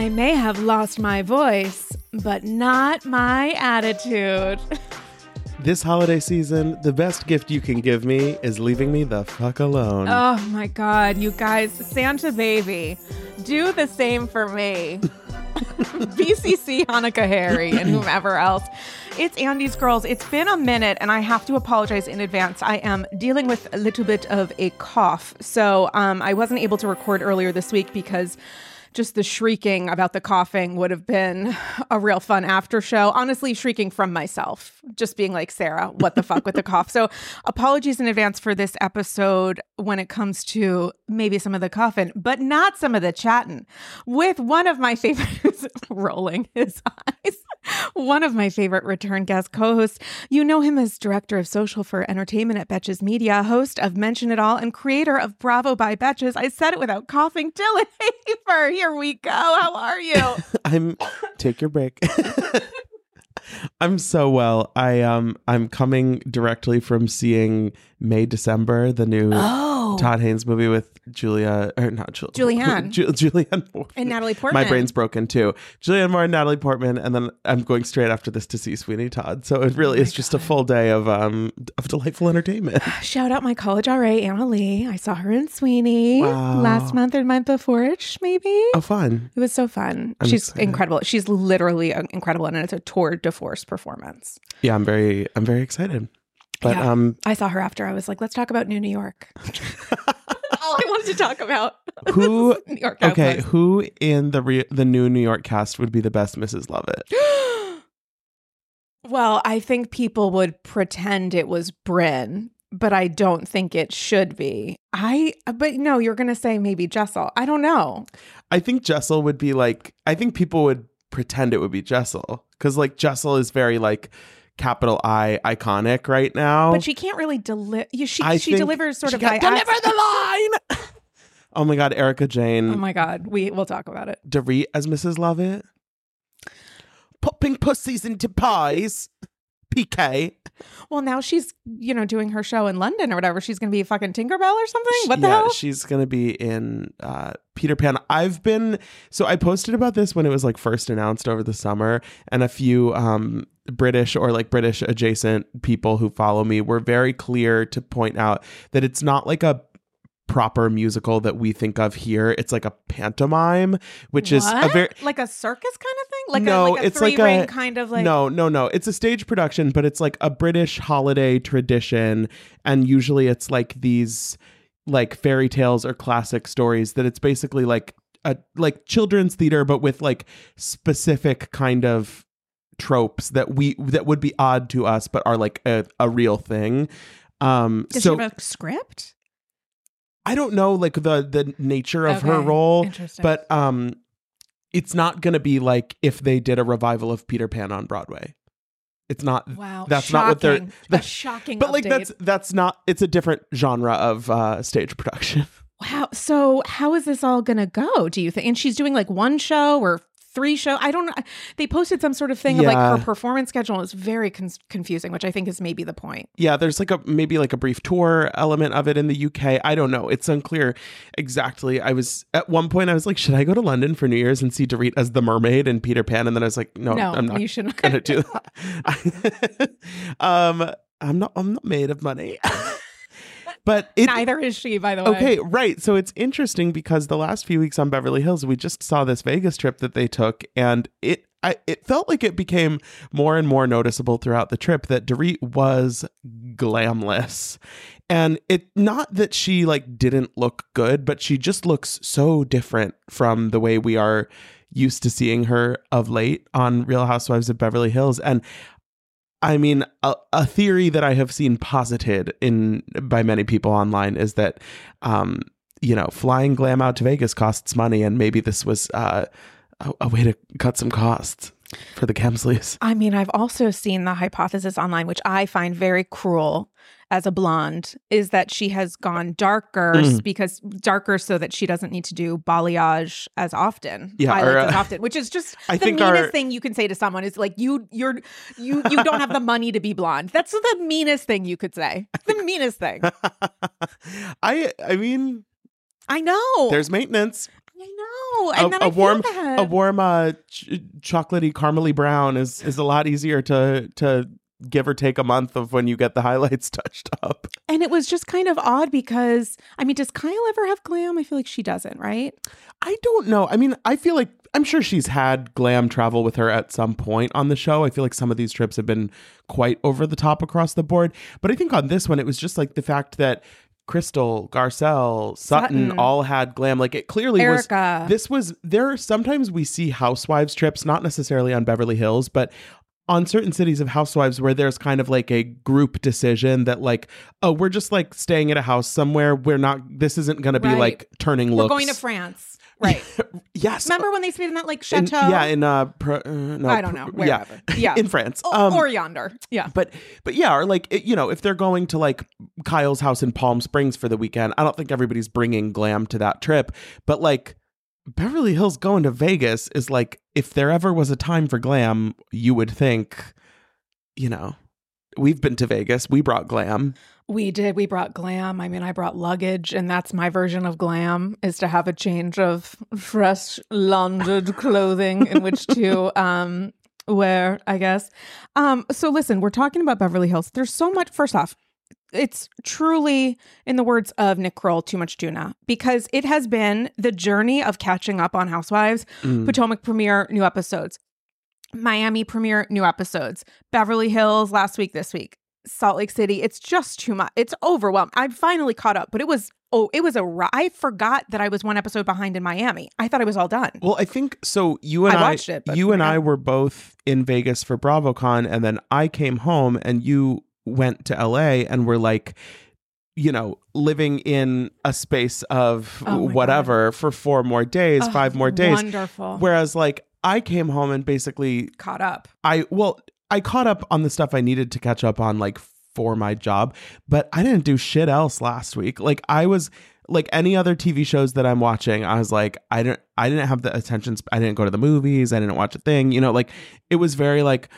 I may have lost my voice, but not my attitude. This holiday season, the best gift you can give me is leaving me the fuck alone. Oh my God, you guys, Santa baby, do the same for me. BCC Hanukkah Harry and whomever else. It's Andy's Girls. It's been a minute, and I have to apologize in advance. I am dealing with a little bit of a cough. So um, I wasn't able to record earlier this week because just the shrieking about the coughing would have been a real fun after show. Honestly, shrieking from myself, just being like, Sarah, what the fuck with the cough? So, apologies in advance for this episode when it comes to maybe some of the coughing, but not some of the chatting with one of my favorites, rolling his eyes, one of my favorite return guest co hosts. You know him as director of social for entertainment at Betches Media, host of Mention It All, and creator of Bravo by Betches. I said it without coughing. Dylan Hafer, here we go. How are you? I'm take your break. I'm so well. I um I'm coming directly from seeing May December, the new Oh. Todd Haynes movie with Julia or not Julia Julianne. Ju- Julianne Moore. And Natalie Portman. My brain's broken too. Julianne Moore and Natalie Portman, and then I'm going straight after this to see Sweeney Todd. So it really is just a full day of um of delightful entertainment. Shout out my college RA, Annaleigh. I saw her in Sweeney Wow. last month or month before it, maybe. Oh, fun! It was so fun. She's excited. incredible. She's literally uh, incredible, and it's a tour de force performance. Yeah, I'm very I'm very excited. But Yeah. um, I saw her after. I was like, let's talk about New New York. All I wanted to talk about. who New York. Okay, who in the re- the new New York cast would be the best Mrs. Lovett? well, I think people would pretend it was Brynn, but I don't think it should be. I, but no, you're going to say maybe Jessel. I don't know. I think Jessel would be like. I think people would pretend it would be Jessel because like Jessel is very like capital I iconic right now. But she can't really deliver. She, I she delivers sort she of by deliver accent. the line. oh my God, Erika Jayne Oh my God. We, we'll talk about it. Dorit as Mrs. Lovett, popping pussies into pies. PK. Well, now she's, you know, doing her show in London or whatever. She's going to be fucking Tinkerbell or something. What the yeah, hell? she's gonna be in uh, Peter Pan. I've been so I posted about this when it was like first announced over the summer, and a few um, British or like British adjacent people who follow me were very clear to point out that it's not like a proper musical that we think of here. It's like a pantomime, which is a very like a circus kind of thing? Like No, a, like a it's like a- kind of like. no, no, no. It's a stage production, but it's like a British holiday tradition. And usually it's like these like fairy tales or classic stories that it's basically like a like children's theater, but with like specific kind of tropes that we that would be odd to us but are like a, a real thing. Um Does so she have a script? I don't know like the the nature of her role, Interesting. but um it's not going to be like if they did a revival of Peter Pan on Broadway. It's not wow, that's not what they're- shocking. that- a shocking. but like that's that's not it's a different genre of uh stage production wow. So how is this all gonna go? Do you think? And she's doing like one show or three show. I don't know. They posted some sort of thing of like her performance schedule. It was very con- confusing, which I think is maybe the point. yeah there's like a maybe like a brief tour element of it in the uk i don't know it's unclear exactly i was at one point i was like should i go to london for new year's and see dorit as the mermaid and peter pan and then i was like no, no, i'm not you shouldn't. gonna do that um i'm not i'm not made of money but it Neither is she, by the way. Okay, right. So it's interesting because the last few weeks on Beverly Hills, we just saw this Vegas trip that they took, and it I, it felt like it became more and more noticeable throughout the trip that Dorit was glamless. And it not that she like didn't look good, but she just looks so different from the way we are used to seeing her of late on Real Housewives of Beverly Hills. And I mean, a, a theory that I have seen posited in by many people online is that, um, you know, flying glam out to Vegas costs money, and maybe this was uh, a, a way to cut some costs for the Kemsleys. I mean, I've also seen the hypothesis online, which I find very cruel as a blonde, is that she has gone darker Mm. because darker so that she doesn't need to do balayage as often, Yeah, highlights or, as uh, often, which is just I the meanest our- thing you can say to someone is like you you're you you don't have the money to be blonde. That's the meanest thing you could say. The meanest thing. I I mean, I know. there's maintenance. I know, and a, then a I warm, a warm, uh, ch- chocolatey, caramely brown is is a lot easier to to give or take a month of when you get the highlights touched up. And it was just kind of odd because, I mean, does Kyle ever have glam? I feel like she doesn't, right? I don't know. I mean, I feel like I'm sure she's had glam travel with her at some point on the show. I feel like some of these trips have been quite over the top across the board. But I think on this one, it was just like the fact that Crystal, Garcelle, Sutton, Sutton. all had glam. Like it clearly Erika. was. This was there. Are, sometimes we see housewives trips, not necessarily on Beverly Hills, but on certain cities of housewives where there's kind of like a group decision that like oh we're just like staying at a house somewhere we're not this isn't going to be Right. like turning We're going to France. Right. yes Remember when they stayed in that like in- chateau? yeah, in uh, pro, uh no, I don't know, pro- yeah. Yeah. in France. O- Um, or yonder. Yeah. but but yeah, or like you know, if they're going to like Kyle's house in Palm Springs for the weekend, I don't think everybody's bringing glam to that trip. But like Beverly Hills going to Vegas is like if there ever was a time for glam, you would think, you know, we've been to Vegas, we brought glam. We did. We brought glam. I mean, I brought luggage, and that's my version of glam is to have a change of fresh, laundered clothing in which to um wear, I guess. Um, so listen, we're talking about Beverly Hills. There's so much first off, it's truly, in the words of Nick Kroll, too much tuna because it has been the journey of catching up on Housewives. Mm. Potomac premiere, new episodes. Miami premiere, new episodes. Beverly Hills last week, this week. Salt Lake City. It's just too much. It's overwhelmed. I finally caught up, but it was oh, it was a ri- I forgot that I was one episode behind in Miami. I thought I was all done. Well, I think so. You and I I, watched it, but you and. I were both in Vegas for BravoCon, and then I came home, and you went to LA, and were like, you know, living in a space of Oh whatever for four more days, Oh, five more days. Wonderful. Whereas, like, I came home and basically, caught up. I well, I caught up on the stuff I needed to catch up on, like for my job, but I didn't do shit else last week. Like, I was like any other TV shows that I'm watching, I was like, I didn't, I didn't have the attention. Sp- I didn't go to the movies. I didn't watch a thing. You know, like it was very like,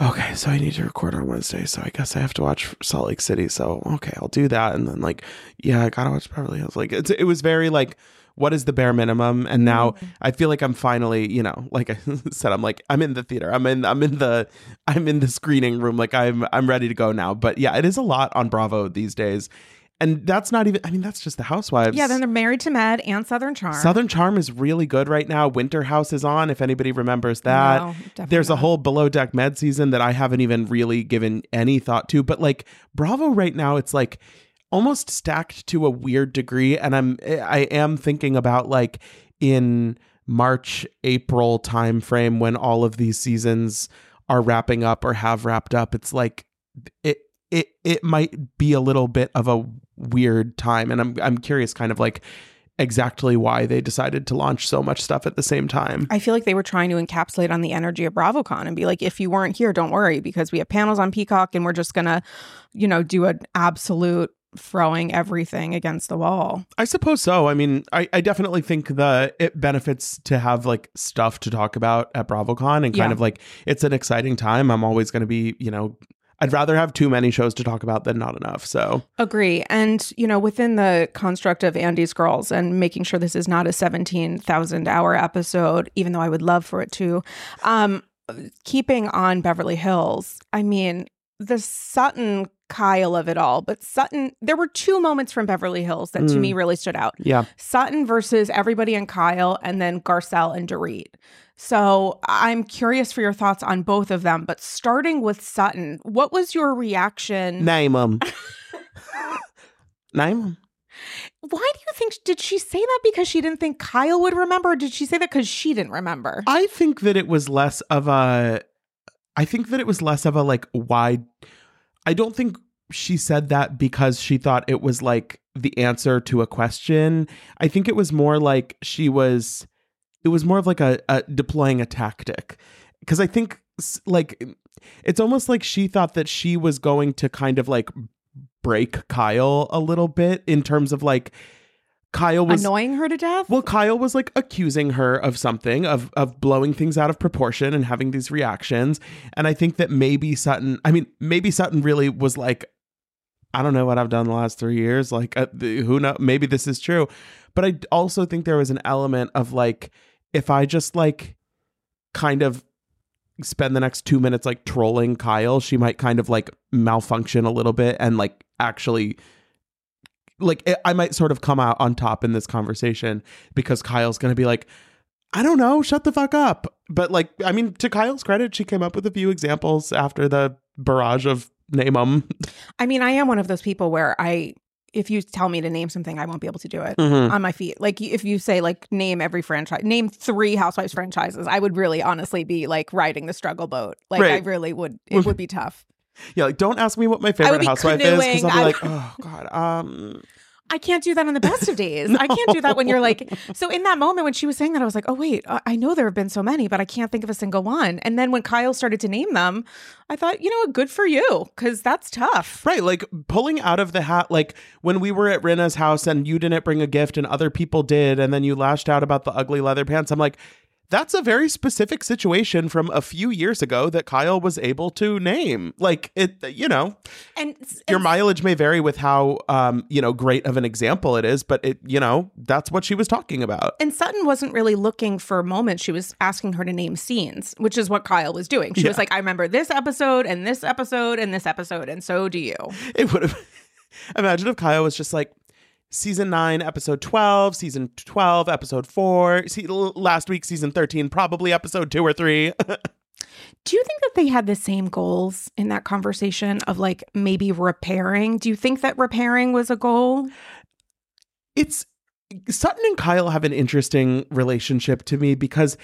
okay, so I need to record on Wednesday, so I guess I have to watch Salt Lake City. So okay, I'll do that, and then like, yeah, I gotta watch Beverly Hills. Like it's, it was very like. What is the bare minimum? And now mm-hmm. I feel like I'm finally, you know, like I said, I'm like I'm in the theater. I'm in I'm in the I'm in the screening room. Like I'm I'm ready to go now. But yeah, it is a lot on Bravo these days. And that's not even I mean, that's just the housewives. Yeah, then they're married to Med and Southern Charm. Southern Charm is really good right now. Winter House is on, if anybody remembers that. No, There's a whole below deck med season that I haven't even really given any thought to. But like Bravo right now, it's like almost stacked to a weird degree. And I'm I am thinking about like in March, April time frame when all of these seasons are wrapping up or have wrapped up. It's like it it it might be a little bit of a weird time. And I'm I'm curious kind of like exactly why they decided to launch so much stuff at the same time. I feel like they were trying to encapsulate on the energy of BravoCon and be like, if you weren't here, don't worry because we have panels on Peacock and we're just gonna, you know, do an absolute throwing everything against the wall. I suppose so. I mean, I, I definitely think that it benefits to have like stuff to talk about at BravoCon and kind Yeah. of like it's an exciting time. I'm always going to be, you know, I'd rather have too many shows to talk about than not enough. So Agree. And, you know, within the construct of Andy's Girls and making sure this is not a 17,000 hour episode, even though I would love for it to, um, keeping on Beverly Hills, I mean, the Sutton Kyle of it all, but Sutton, there were two moments from Beverly Hills that to Mm. me really stood out. yeah, Sutton versus everybody and Kyle, and then Garcelle and Dorit. So I'm curious for your thoughts on both of them, but starting with Sutton, what was your reaction? name them. name them. Why do you think did she say that because she didn't think Kyle would remember or did she say that cuz she didn't remember? I think that it was less of a I think that it was less of a like why I don't think she said that because she thought it was like the answer to a question. I think it was more like she was it was more of like a, a deploying a tactic. Cuz I think like it's almost like she thought that she was going to kind of like break Kyle a little bit in terms of like Kyle was Annoying her to death? well, Kyle was like accusing her of something, of of blowing things out of proportion and having these reactions. And I think that maybe Sutton, I mean, maybe Sutton really was like, I don't know what I've done the last three years. Like, uh, who know? Maybe this is true. But I also think there was an element of like, if I just like kind of spend the next two minutes like trolling Kyle, she might kind of like malfunction a little bit and like actually like I might sort of come out on top in this conversation because Kyle's going to be like, I don't know, shut the fuck up. But like, I mean, to Kyle's credit, she came up with a few examples after the barrage of name them. I mean, I am one of those people where I, if you tell me to name something, I won't be able to do it Mhm. on my feet. Like if you say like name every franchise, name three Housewives franchises, I would really honestly be like riding the struggle boat. Like I really would. It would be tough. Yeah, like don't ask me what my favorite be housewife is because. I'll be I like, oh god, um, I can't do that on the best of days. I can't do that when you're like. So in that moment when she was saying that, I was like, oh wait, I know there have been so many, but I can't think of a single one. And then when Kyle started to name them, I thought, you know what, good for you, because that's tough. right, like pulling out of the hat, like when we were at Rinna's house and you didn't bring a gift and other people did, and then you lashed out about the ugly leather pants. I'm like. That's a very specific situation from a few years ago that Kyle was able to name. Like it, you know, And, your and mileage may vary with how um you know great of an example it is but it you know that's what she was talking about And Sutton wasn't really looking for moments. She was asking her to name scenes, which is what Kyle was doing. She was like, I remember this episode and this episode and this episode, and so do you. it would have imagine if kyle was just like season 9 episode 12 season 12 episode 4 see, last week season 13 probably episode 2 or 3 Do you think that they had the same goals in that conversation of like maybe repairing? Do you think that repairing was a goal? it's Sutton and Kyle have an interesting relationship to me because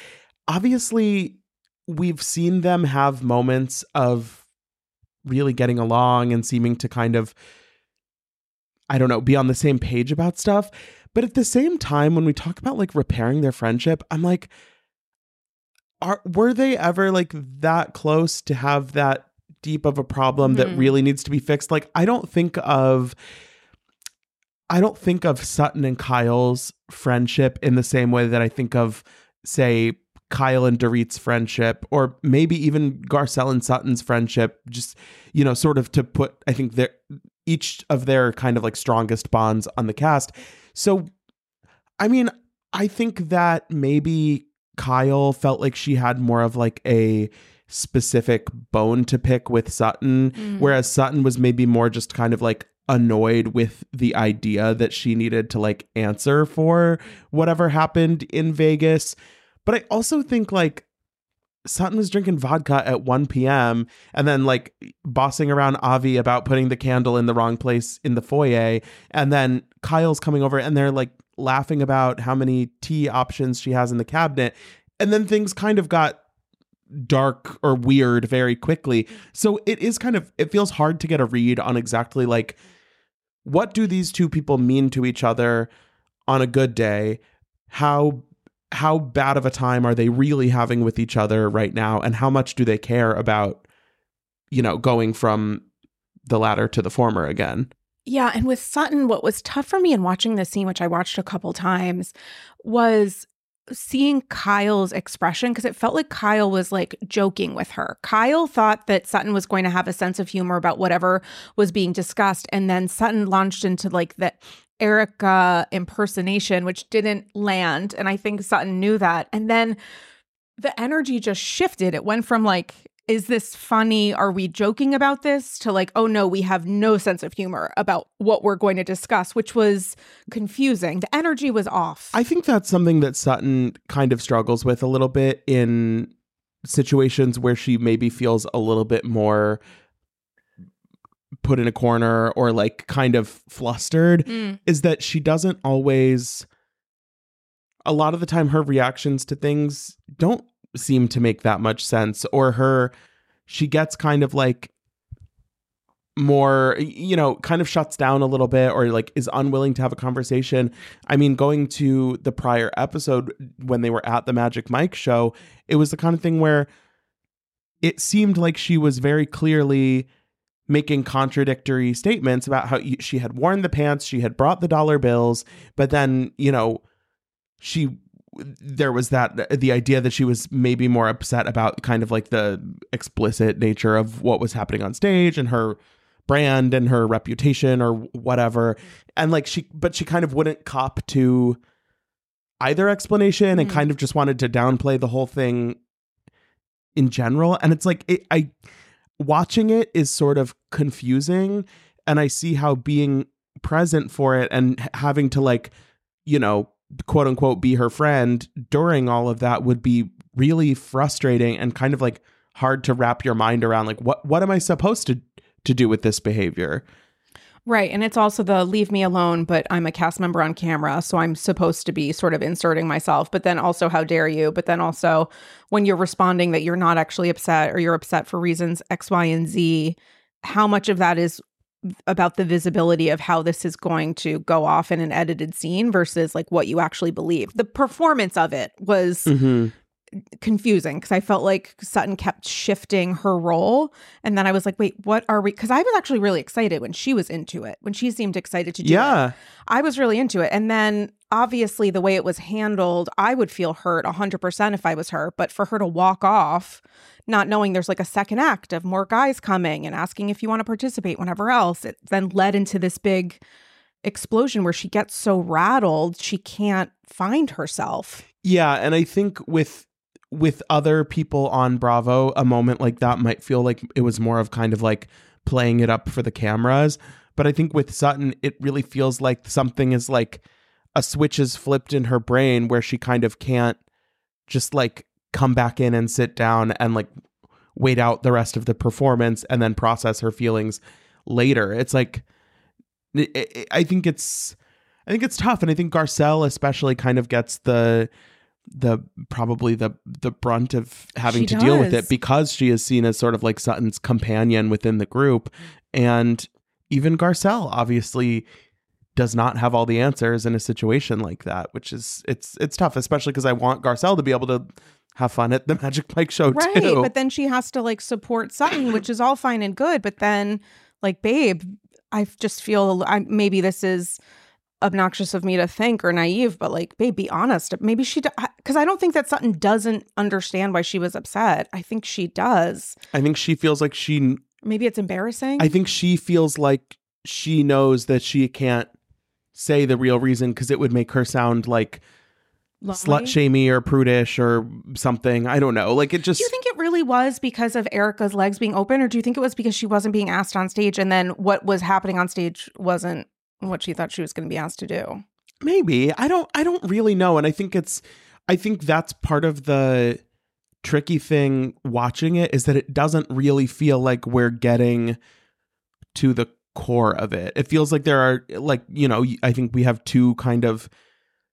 obviously we've seen them have moments of really getting along and seeming to kind of I don't know, be on the same page about stuff. But at the same time when we talk about like repairing their friendship, I'm like are were they ever like that close to have that deep of a problem that Mhm. really needs to be fixed? Like I don't think of I don't think of Sutton and Kyle's friendship in the same way that I think of, say, Kyle and Dorit's friendship, or maybe even Garcelle and Sutton's friendship. Just you know, sort of to put, I think their each of their kind of like strongest bonds on the cast. So, I mean, I think that maybe Kyle felt like she had more of like a specific bone to pick with Sutton, mm. whereas Sutton was maybe more just kind of like annoyed with the idea that she needed to like answer for whatever happened in Vegas. But I also think like Sutton was drinking vodka at 1 p.m. and then like bossing around Avi about putting the candle in the wrong place in the foyer. And then Kyle's coming over and they're like laughing about how many tea options she has in the cabinet. And then things kind of got dark or weird very quickly. So it is kind of it feels hard to get a read on exactly like what do these two people mean to each other on a good day? How how bad of a time are they really having with each other right now and how much do they care about you know going from the latter to the former again? Yeah, and with Sutton, what was tough for me in watching this scene, which I watched a couple times, was seeing Kyle's expression because it felt like Kyle was like joking with her. Kyle thought that Sutton was going to have a sense of humor about whatever was being discussed, and then Sutton launched into like the Erika impersonation, which didn't land, and I think Sutton knew that. And then the energy just shifted. It went from like is this funny? Are we joking about this? To like, oh no, we have no sense of humor about what we're going to discuss, which was confusing. The energy was off. I think that's something that Sutton kind of struggles with a little bit in situations where she maybe feels a little bit more put in a corner or like kind of flustered Mm. is that she doesn't always a lot of the time her reactions to things don't seem to make that much sense or her she gets kind of like more you know kind of shuts down a little bit or like is unwilling to have a conversation i mean going to the prior episode when they were at the magic mike show it was the kind of thing where it seemed like she was very clearly making contradictory statements about how she had worn the pants she had brought the dollar bills but then you know she there was that the idea that she was maybe more upset about kind of like the explicit nature of what was happening on stage and her brand and her reputation or whatever. And like she, but she kind of wouldn't cop to either explanation and Mhm. kind of just wanted to downplay the whole thing in general. And it's like, it, I, watching it is sort of confusing. And I see how being present for it and having to like, you know, quote unquote be her friend during all of that would be really frustrating and kind of like hard to wrap your mind around like what what am I supposed to to do with this behavior? Right. And it's also the leave me alone, but I'm a cast member on camera. So I'm supposed to be sort of inserting myself. But then also, how dare you? But then also, when you're responding that you're not actually upset or you're upset for reasons X, Y, and Z, how much of that is about the visibility of how this is going to go off in an edited scene versus like what you actually believe? The performance of it was Mm-hmm. Confusing because I felt like Sutton kept shifting her role. And then I was like, wait, what are we? Because I was actually really excited when she was into it, when she seemed excited to do it. Yeah. I was really into it. And then obviously the way it was handled, I would feel hurt 100% if I was her. But for her to walk off, not knowing there's like a second act of more guys coming and asking if you want to participate whenever else, it then led into this big explosion where she gets so rattled she can't find herself. Yeah, and I think with with other people on Bravo, a moment like that might feel like it was more of kind of like playing it up for the cameras. But I think with Sutton, it really feels like something is like a switch is flipped in her brain where she kind of can't just like come back in and sit down and like wait out the rest of the performance and then process her feelings later. It's like I- think it's I think it's tough and I think Garcelle especially kind of gets the the probably the the brunt of having She to deal with it because she is seen as sort of like Sutton's companion within the group and even Garcelle obviously does not have all the answers in a situation like that which is it's it's tough especially because I want Garcelle to be able to have fun at the Magic Mike show right too. but then she has to like support sutton which is all fine and good but then like babe i just feel I, maybe this is obnoxious of me to think or naive but like babe be honest. Maybe she because i don't think that sutton doesn't understand why she was upset. I think she does. I think she feels like she maybe it's embarrassing. I think she feels like she knows that she can't say the real reason because it would make her sound like slut shamey or prudish or something. I don't know. Like it just do you think it really was because of Erika's legs being open, or do you think it was because she wasn't being asked on stage and then what was happening on stage wasn't what she thought she was going to be asked to do? maybe. I don't I don't really know. And I think it's I think that's part of the tricky thing watching it is that it doesn't really feel like we're getting to the core of it. It feels like there are like, you know, I think we have two kind of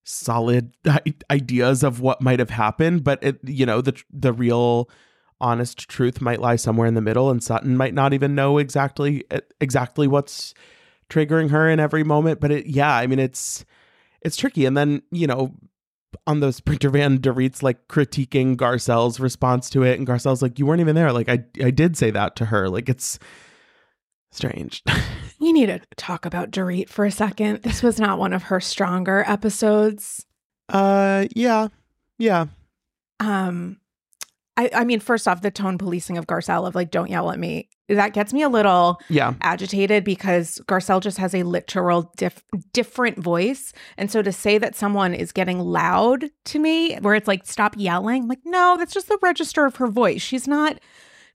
solid ideas of what might have happened, but it you know, the the real honest truth might lie somewhere in the middle and Sutton might not even know exactly exactly what's triggering her in every moment, but it yeah, I mean it's it's tricky and then, you know, on the sprinter van, Dorit's like critiquing Garcelle's response to it, and Garcelle's like, "You weren't even there." Like, I I did say that to her. Like, it's strange. We need to talk about Dorit for a second. This was not one of her stronger episodes. uh, yeah, yeah, Um, I, I mean, first off, the tone policing of Garcelle of like, don't yell at me. That gets me a little yeah. agitated because Garcelle just has a literal diff- different voice. And so to say that someone is getting loud to me, where it's like, stop yelling, I'm like, no, that's just the register of her voice. She's not.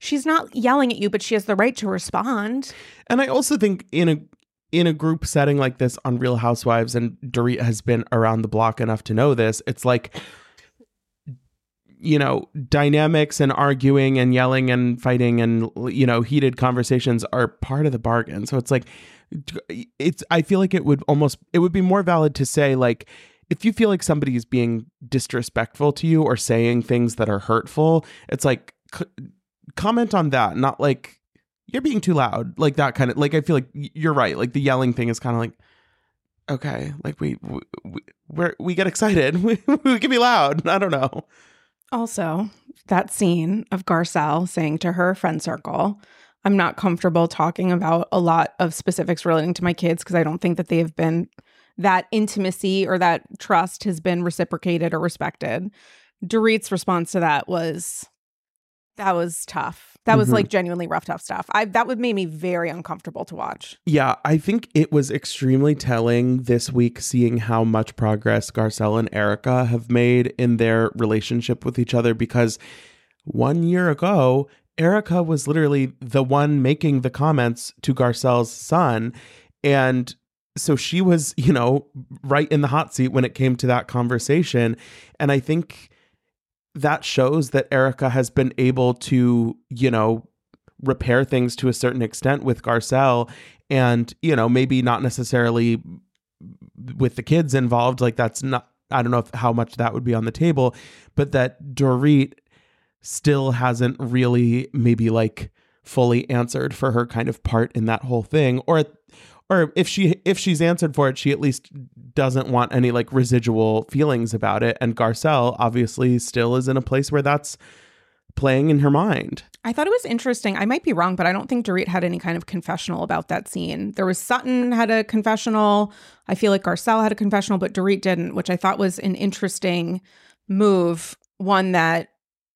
She's not yelling at you, but she has the right to respond. And I also think in a in a group setting like this on Real Housewives, and Dorit has been around the block enough to know this. It's like you know dynamics and arguing and yelling and fighting and you know heated conversations are part of the bargain. So it's like it's i feel like it would almost it would be more valid to say like if you feel like somebody is being disrespectful to you or saying things that are hurtful it's like c- comment on that not like you're being too loud like that kind of like i feel like you're right like the yelling thing is kind of like okay like we we we're, we get excited we, we can be loud i don't know Also, that scene of Garcelle saying to her friend circle, I'm not comfortable talking about a lot of specifics relating to my kids because I don't think that they have been that intimacy or that trust has been reciprocated or respected. Dorit's response to that was That was tough. That was Mhm. like genuinely rough, tough stuff. I that would make me very uncomfortable to watch. Yeah, I think it was extremely telling this week seeing how much progress Garcelle and Erika have made in their relationship with each other because one year ago, Erika was literally the one making the comments to Garcelle's son. And so she was, you know, right in the hot seat when it came to that conversation. And I think that shows that Erika has been able to, you know, repair things to a certain extent with Garcelle and, you know, maybe not necessarily with the kids involved. Like that's not, I don't know if, how much that would be on the table, but that Dorit still hasn't really maybe like fully answered for her kind of part in that whole thing or or if she if she's answered for it she at least doesn't want any like residual feelings about it and Garcelle obviously still is in a place where that's playing in her mind I thought it was interesting. I might be wrong, but I don't think Dorit had any kind of confessional about that scene. There was Sutton had a confessional. I feel like Garcelle had a confessional, but Dorit didn't, which I thought was an interesting move, one that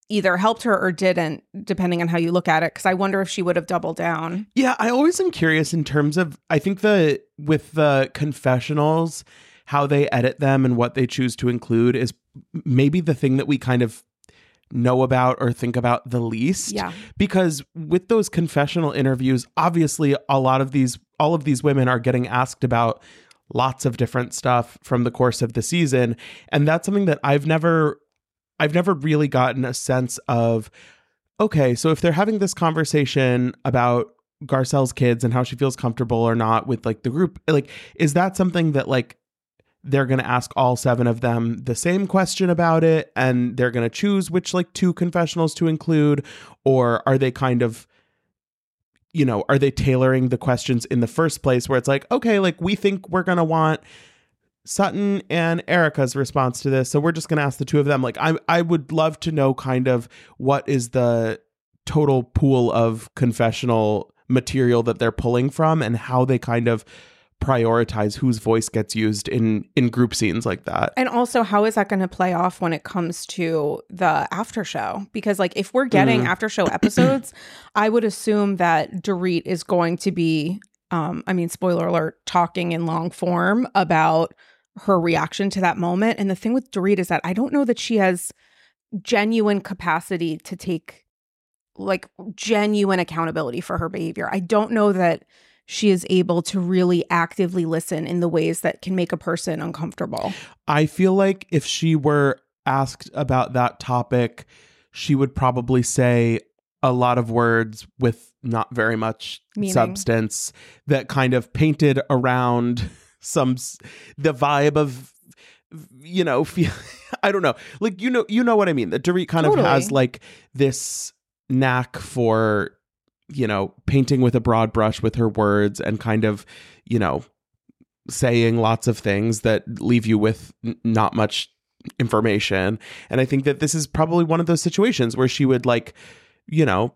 either helped her or didn't, depending on how you look at it. Because I wonder if she would have doubled down. Yeah, I always am curious in terms of I think the with the confessionals, how they edit them and what they choose to include is maybe the thing that we kind of know about or think about the least. Yeah. Because with those confessional interviews, obviously a lot of these all of these women are getting asked about lots of different stuff from the course of the season, and that's something that I've never I've never really gotten a sense of okay, so if they're having this conversation about Garcelle's kids and how she feels comfortable or not with like the group, like is that something that like they're going to ask all seven of them the same question about it and they're going to choose which like two confessionals to include? Or are they kind of you know, are they tailoring the questions in the first place where it's like, okay, like we think we're going to want Sutton and Erika's response to this. So we're just going to ask the two of them. Like I I would love to know kind of what is the total pool of confessional material that they're pulling from and how they kind of prioritize whose voice gets used in in group scenes like that. And also, how is that going to play off when it comes to the after show? Because, like, if we're getting Mm. after show episodes, I would assume that Dorit is going to be, um, I mean, spoiler alert, talking in long form about her reaction to that moment. And the thing with Dorit is that I don't know that she has genuine capacity to take like genuine accountability for her behavior. I don't know that she is able to really actively listen in the ways that can make a person uncomfortable. I feel like if she were asked about that topic, she would probably say a lot of words with not very much Meaning. substance that kind of painted around some the vibe of you know feel, I don't know. Like you know you know what I mean that Dorit kind of has like this knack for you know painting with a broad brush with her words and kind of you know saying lots of things that leave you with n- not much information. And i think that this is probably one of those situations where she would like you know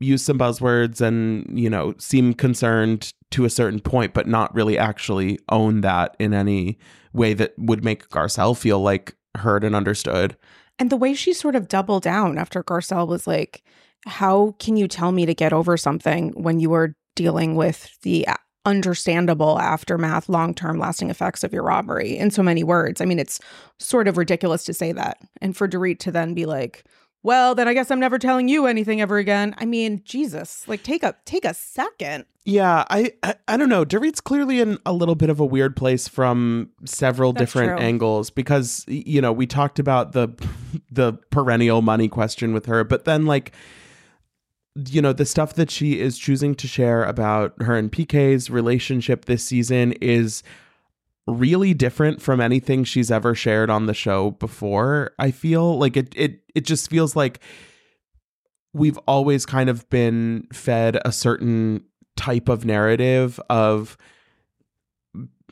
use some buzzwords and you know seem concerned to a certain point but not really actually own that in any way that would make garcelle feel like heard and understood And the way she sort of doubled down after Garcelle was like, How can you tell me to get over something when you are dealing with the understandable aftermath, long term lasting effects of your robbery in so many words? I mean, it's sort of ridiculous to say that. And for Dorit to then be like, well, then I guess I'm never telling you anything ever again. I mean, Jesus, like take a take a second. Yeah, I, I I don't know. Dorit's clearly in a little bit of a weird place from several That's different true. angles because you know we talked about the the perennial money question with her, but then like you know the stuff that she is choosing to share about her and PK's relationship this season is really different from anything she's ever shared on the show before. I feel like it it it just feels like we've always kind of been fed a certain type of narrative of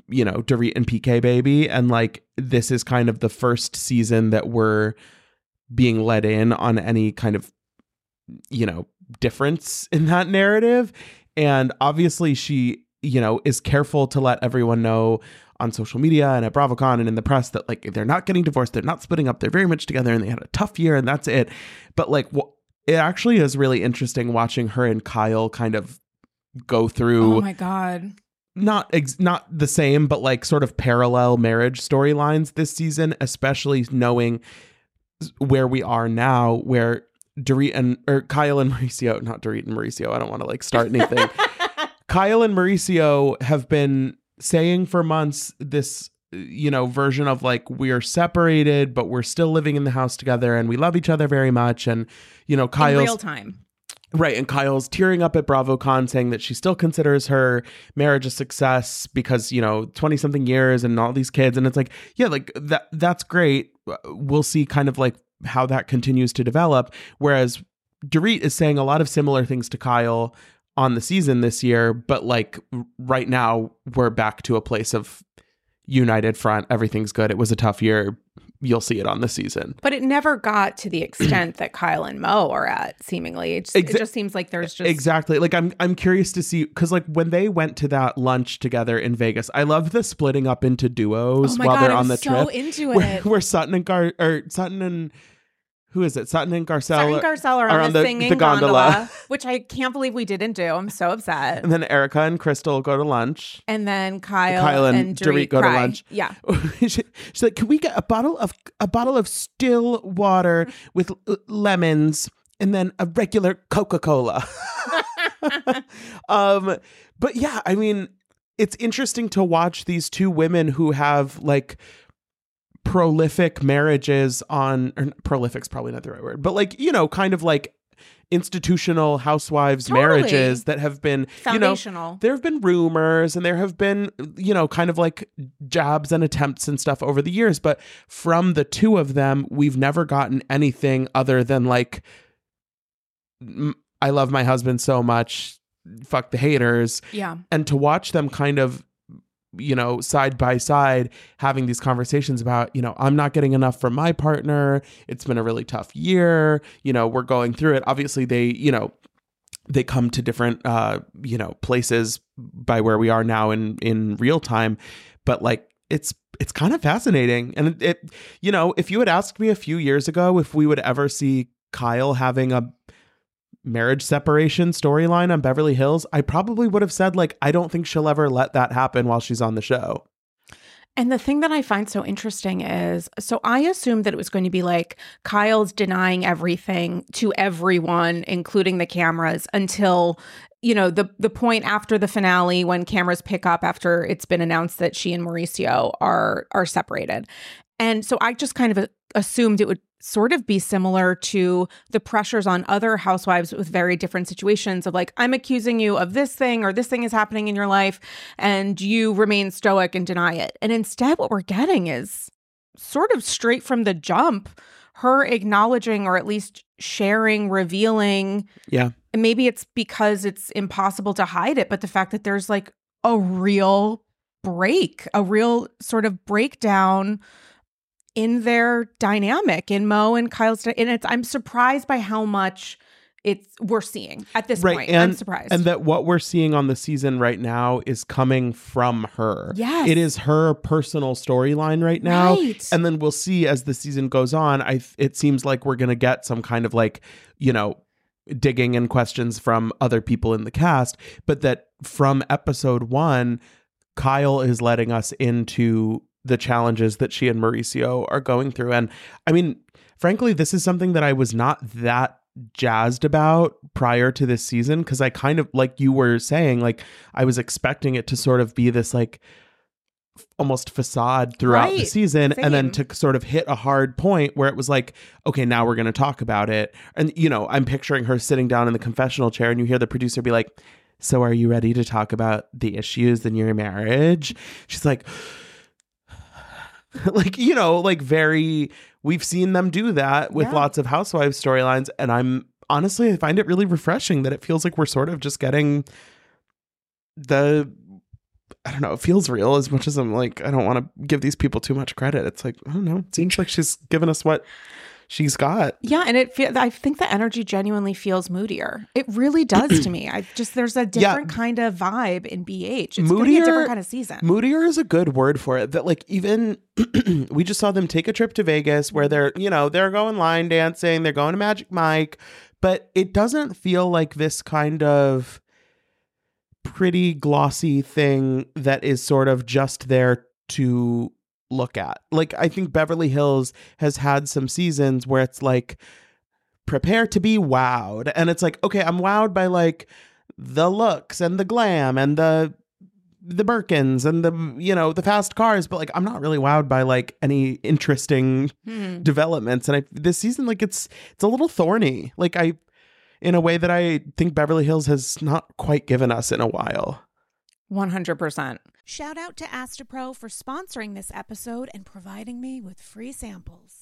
you know Dorit and PK baby and like this is kind of the first season that we're being let in on any kind of you know difference in that narrative and obviously she you know is careful to let everyone know on social media and at BravoCon and in the press that like they're not getting divorced, they're not splitting up, they're very much together and they had a tough year and that's it. But like wh- it actually is really interesting watching her and Kyle kind of go through Oh my god. not ex- not the same but like sort of parallel marriage storylines this season especially knowing where we are now where Dorit and or Kyle and Mauricio not Dorit and Mauricio I don't want to like start anything Kyle and Mauricio have been saying for months this you know version of like we are separated but we're still living in the house together and we love each other very much and you know In Kyle's real time. Right, and Kyle's tearing up at BravoCon saying that she still considers her marriage a success because, you know, 20 something years and all these kids and it's like, yeah, like that that's great. We'll see kind of like how that continues to develop whereas Dorit is saying a lot of similar things to Kyle on the season this year, but like right now we're back to a place of united front. Everything's good. It was a tough year. You'll see it on the season. But it never got to the extent that Kyle and Mo are at, seemingly. It just, Exa- it just seems like there's just exactly like i'm i'm curious to see because like when they went to that lunch together in vegas i love the splitting up into duos Oh while god, they're I'm on the so trip into where, it. where sutton and gar or sutton and who is it sutton and garcelle Sutton Garcelle are are on, the, the- singing the gondola. gondola, which I can't believe we didn't do. I'm so upset. and then erika and crystal go to lunch And then Kyle, Kyle and and, Dorit go to lunch. Yeah. she, she's like can we get a bottle of a bottle of still water with l- lemons and then a regular coca-cola um but yeah i mean it's interesting to watch these two women who have like prolific marriages on or prolific's probably not the right word but like you know kind of like institutional housewives Totally. marriages that have been you know Foundational. there have been rumors and there have been you know kind of like jabs and attempts and stuff over the years but from the two of them we've never gotten anything other than like i love my husband so much fuck the haters yeah. and to watch them kind of you know side by side having these conversations about you know i'm not getting enough from my partner. It's been a really tough year. You know we're going through it. Obviously they you know they come to different uh you know places by where we are now in in real time. But like it's it's kind of fascinating. And it, it you know if you had asked me a few years ago if we would ever see Kyle having a marriage separation storyline on Beverly Hills, I probably would have said like I don't think she'll ever let that happen while she's on the show. And the thing that I find so interesting is so I assumed that it was going to be like Kyle's denying everything to everyone, including the cameras, until you know the the point after the finale when cameras pick up after it's been announced that she and Mauricio are are separated. And so I just kind of uh, assumed it would sort of be similar to the pressures on other housewives with very different situations of like I'm accusing you of this thing or this thing is happening in your life and you remain stoic and deny it. And instead what we're getting is sort of straight from the jump her acknowledging or at least sharing, revealing. Yeah. And maybe it's because it's impossible to hide it, but the fact that there's like a real break, a real sort of breakdown in their dynamic in Mo and Kyle's and it's I'm surprised by how much it's we're seeing at this Right, point. I'm and- surprised. And that what we're seeing on the season right now is coming from her. Yes. It is her personal storyline right now. Right. And then we'll see as the season goes on. I it seems like we're gonna get some kind of like, you know, digging and questions from other people in the cast, but that from episode one, Kyle is letting us into the challenges that she and Mauricio are going through. And I mean, frankly, this is something that I was not that jazzed about prior to this season because I kind of like you were saying, like I was expecting it to sort of be this like f- almost facade throughout the Right. season and then to sort of hit a hard point where it was like okay now we're going to talk about it and you know i'm picturing her sitting down in the confessional chair and you hear the producer be like so are you ready to talk about the issues in your marriage she's like like you know like very we've seen them do that with Yeah. lots of housewives storylines and i'm honestly i find it really refreshing that it feels like we're sort of just getting the i don't know it feels real as much as i'm like i don't want to give these people too much credit it's like i don't know it seems like she's given us what she's got. Yeah, and it feel, I think the energy genuinely feels moodier. It really does to me. I just there's a different yeah. kind of vibe in BH. It's moodier, a different kind of season. Moodier is a good word for it. That like even we just saw them take a trip to Vegas where they're, you know, they're going line dancing, they're going to Magic Mike, but it doesn't feel like this kind of pretty glossy thing that is sort of just there to look at. Like I think Beverly Hills has had some seasons where it's like prepare to be wowed and it's like okay, I'm wowed by like the looks and the glam and the the Birkins and the you know the fast cars, but like I'm not really wowed by like any interesting hmm. developments. And I this season like it's it's a little thorny. Like I in a way that I think Beverly Hills has not quite given us in a while. 100%. Shout out to Astepro for sponsoring this episode and providing me with free samples.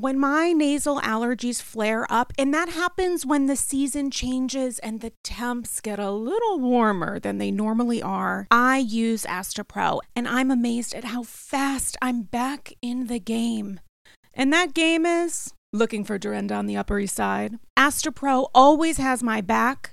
when my nasal allergies flare up, and that happens when the season changes and the temps get a little warmer than they normally are, I use Astepro and I'm amazed at how fast I'm back in the game. And that game is looking for Dorinda on the Upper East Side. Astepro always has my back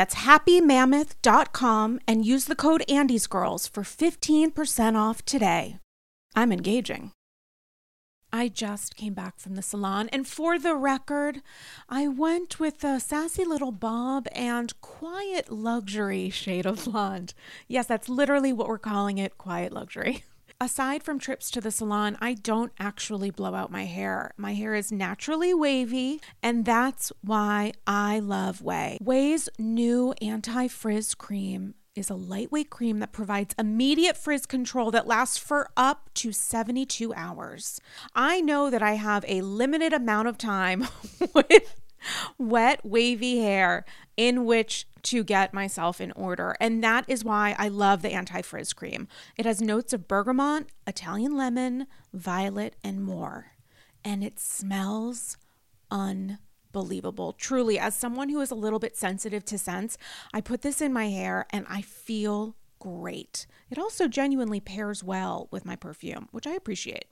That's happymammoth.com and use the code AndysGirls for 15% off today. I'm engaging. I just came back from the salon, and for the record, I went with a sassy little bob and quiet luxury shade of blonde. Yes, that's literally what we're calling it quiet luxury. aside from trips to the salon, I don't actually blow out my hair. My hair is naturally wavy, and that's why I love Ouai. Ouai's new anti frizz cream is a lightweight cream that provides immediate frizz control that lasts for up to 72 hours. I know that I have a limited amount of time with wet, wavy hair in which to get myself in order. And that is why I love the anti frizz cream. It has notes of bergamot, Italian lemon, violet, and more. And it smells unbelievable. Truly, as someone who is a little bit sensitive to scents, I put this in my hair and I feel great. It also genuinely pairs well with my perfume, which I appreciate.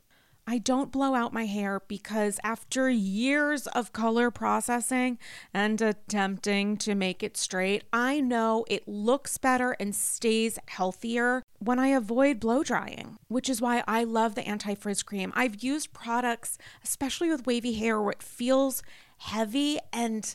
I don't blow out my hair because after years of color processing and attempting to make it straight, I know it looks better and stays healthier when I avoid blow drying, which is why I love the anti frizz cream. I've used products, especially with wavy hair, where it feels heavy and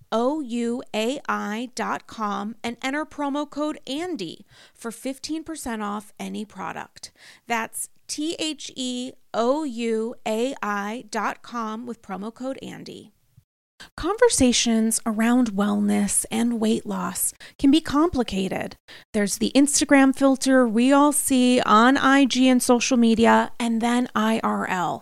ouai.com and enter promo code ANDY for 15% off any product. That's T H E O U A I.com with promo code ANDY. Conversations around wellness and weight loss can be complicated. There's the Instagram filter we all see on IG and social media, and then IRL.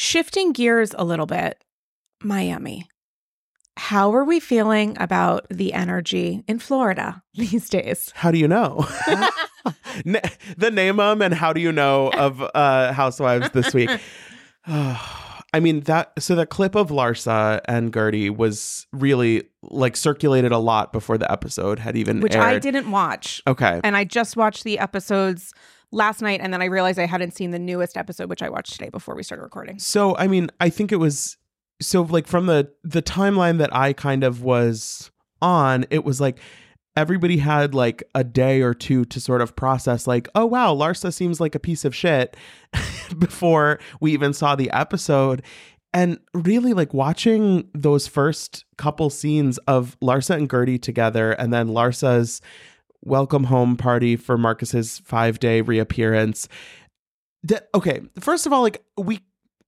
Shifting gears a little bit, Miami. How are we feeling about the energy in Florida these days? How do you know? the name um and how do you know of uh housewives this week? I mean that so the clip of Larsa and Guerdy was really like circulated a lot before the episode had even Which aired. I didn't watch. Okay. And I just watched the episodes last night and then I realized I hadn't seen the newest episode which I watched today before we started recording. So I mean, I think it was so like from the the timeline that I kind of was on, it was like everybody had like a day or two to sort of process like, oh wow, Larsa seems like a piece of shit before we even saw the episode. And really like watching those first couple scenes of Larsa and Guerdy together and then Larsa's welcome home party for Marcus's 5-day reappearance. That okay, first of all like we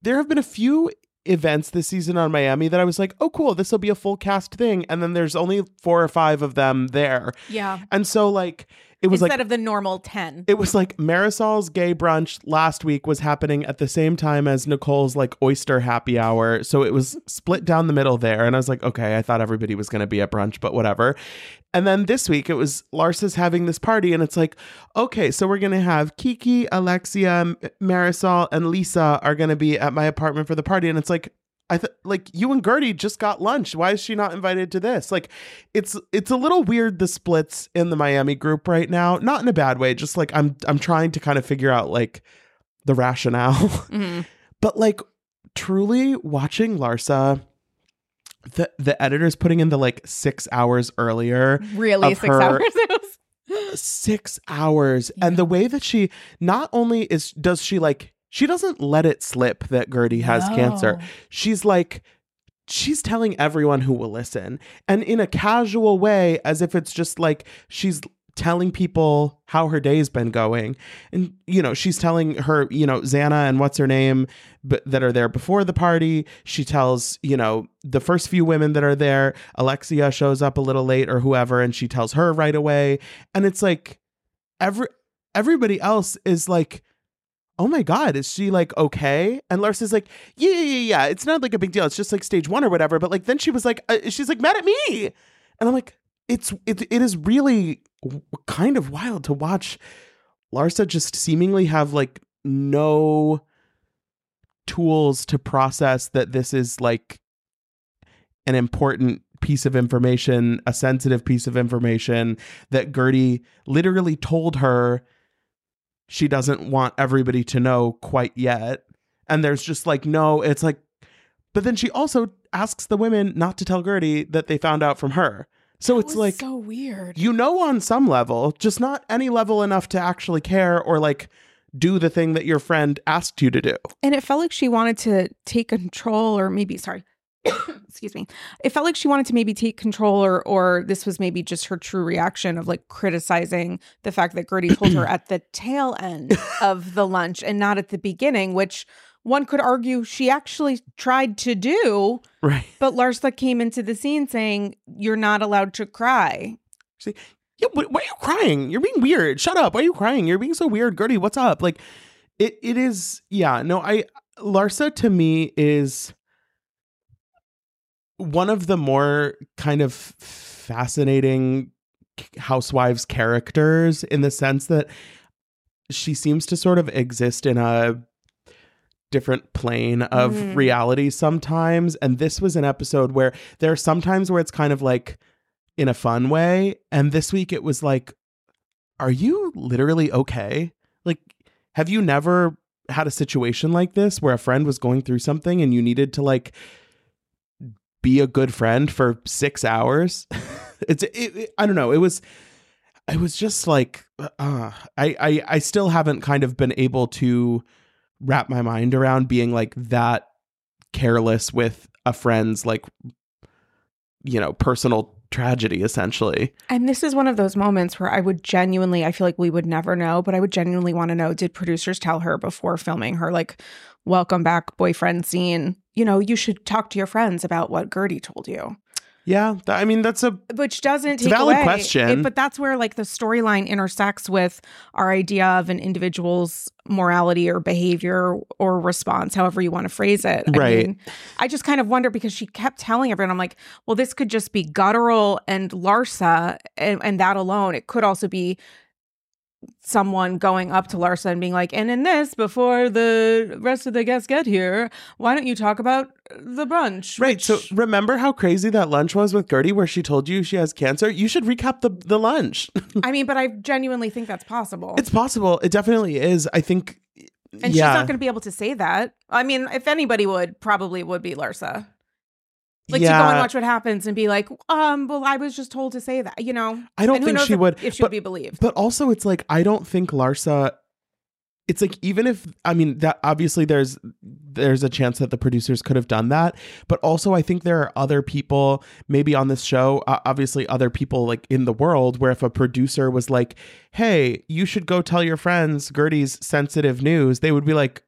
there have been a few events this season on Miami that I was like, oh, cool, this will be a full cast thing. And then there's only four or five of them there. Yeah. And so, like, it was like, Instead like, of the normal 10. it was like Marisol's gay brunch last week was happening at the same time as Nicole's like oyster happy hour. So it was split down the middle there. And I was like, okay, I thought everybody was going to be at brunch, but whatever. And then this week it was Larsa's having this party, and it's like, okay, so we're gonna have Kiki, Alexia, Marisol, and Lisa are gonna be at my apartment for the party, and it's like, I th- like you and Guerdy just got lunch. Why is she not invited to this? Like, it's it's a little weird the splits in the Miami group right now. Not in a bad way. Just like I'm I'm trying to kind of figure out like the rationale. Mhm. But like truly watching Larsa, the the editors putting in the like six hours earlier, Really, six her- hours? Six hours, and the way that she not only is does she like she doesn't let it slip that Guerdy has cancer. She's like she's telling everyone who will listen and in a casual way as if it's just like she's telling people how her day's been going and you know she's telling her you know Xana and what's her name but that are there before the party she tells you know the first few women that are there Alexia shows up a little late or whoever and she tells her right away and it's like every everybody else is like, oh my God, is she like okay? And lars is like, yeah, yeah, yeah, yeah. It's not like a big deal. It's just like stage one or whatever. But like then she was like, uh, she's like mad at me. And I'm like, it's, it, it is really kind of wild to watch Larsa just seemingly have like no tools to process that this is like an important piece of information, a sensitive piece of information that Guerdy literally told her she doesn't want everybody to know quite yet. And there's just like, no, it's like, but then she also asks the women not to tell Guerdy that they found out from her. So That it's like, so weird. you know, on some level, just not any level enough to actually care or like do the thing that your friend asked you to do. And it felt like she wanted to take control, or maybe, sorry, excuse me. It felt like she wanted to maybe take control, or or this was maybe just her true reaction of like criticizing the fact that Guerdy told her at the tail end of the lunch and not at the beginning, which one could argue she actually tried to do. Right. But Larsa came into the scene saying, You're not allowed to cry. Yeah, wh- why are you crying? You're being weird. Shut up. Why are you crying? You're being so weird, Guerdy. What's up? Like, it it is. Yeah. No, I Larsa to me is one of the more kind of fascinating housewives characters in the sense that she seems to sort of exist in a different plane of Mm. reality sometimes. And this was an episode where there are sometimes where it's kind of like in a fun way. And this week it was like are you literally okay? Like have you never had a situation like this where a friend was going through something and you needed to like be a good friend for 6 hours? It's it, it- i don't know. It was it was just like uh, I, I i still haven't kind of been able to wrap my mind around being like that careless with a friend's like you know personal tragedy essentially And this is one of those moments where I would genuinely, I feel like we would never know, but I would genuinely want to know did producers tell her before filming her, like, welcome back boyfriend scene? You know, you should talk to your friends about what Guerdy told you, yeah th- i mean that's a which doesn't take valid away. question. it- but that's where like the storyline intersects with our idea of an individual's morality or behavior or response, however you want to phrase it. I Right. mean, I just kind of wonder because she kept telling everyone, I'm like, well, this could just be guttural and Larsa and, and that alone. It could also be someone going up to Larsa and being like, and in this, before the rest of the guests get here, why don't you talk about the brunch? right so remember how crazy that lunch was with guerdy where she told you she has cancer you should recap the the lunch I mean, but I genuinely think that's possible. it's possible it definitely is i think and yeah she's not going to be able to say that. I mean, if anybody would, probably would be Larsa. Like to go and watch what happens and be like, um, well, I was just told to say that, you know. I don't think she if- would, if she but- would be believed. But also, it's like I don't think Larsa. It's like even if I mean that obviously there's there's a chance that the producers could have done that, but also I think there are other people maybe on this show, uh, obviously other people like in the world where if a producer was like, "Hey, you should go tell your friends Guerdy's sensitive news," they would be like.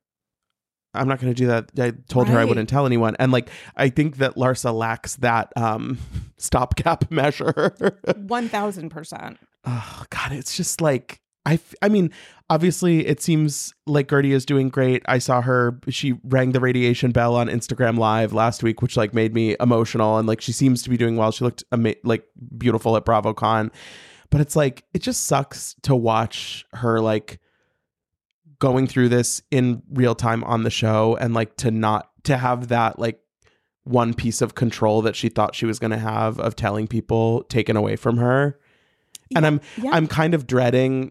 I'm not going to do that. I told her I wouldn't tell anyone. And like, I think that Larsa lacks that um, stopgap measure. One thousand percent. oh god it's just like i f- i mean obviously it seems like guerdy is doing great i saw her she rang the radiation bell on instagram live last week which like made me emotional and like she seems to be doing well she looked ama- like beautiful at bravocon but it's like it just sucks to watch her like going through this in real time on the show and like to not to have that like one piece of control that she thought she was going to have of telling people taken away from her. And i'm Yeah. i'm kind of dreading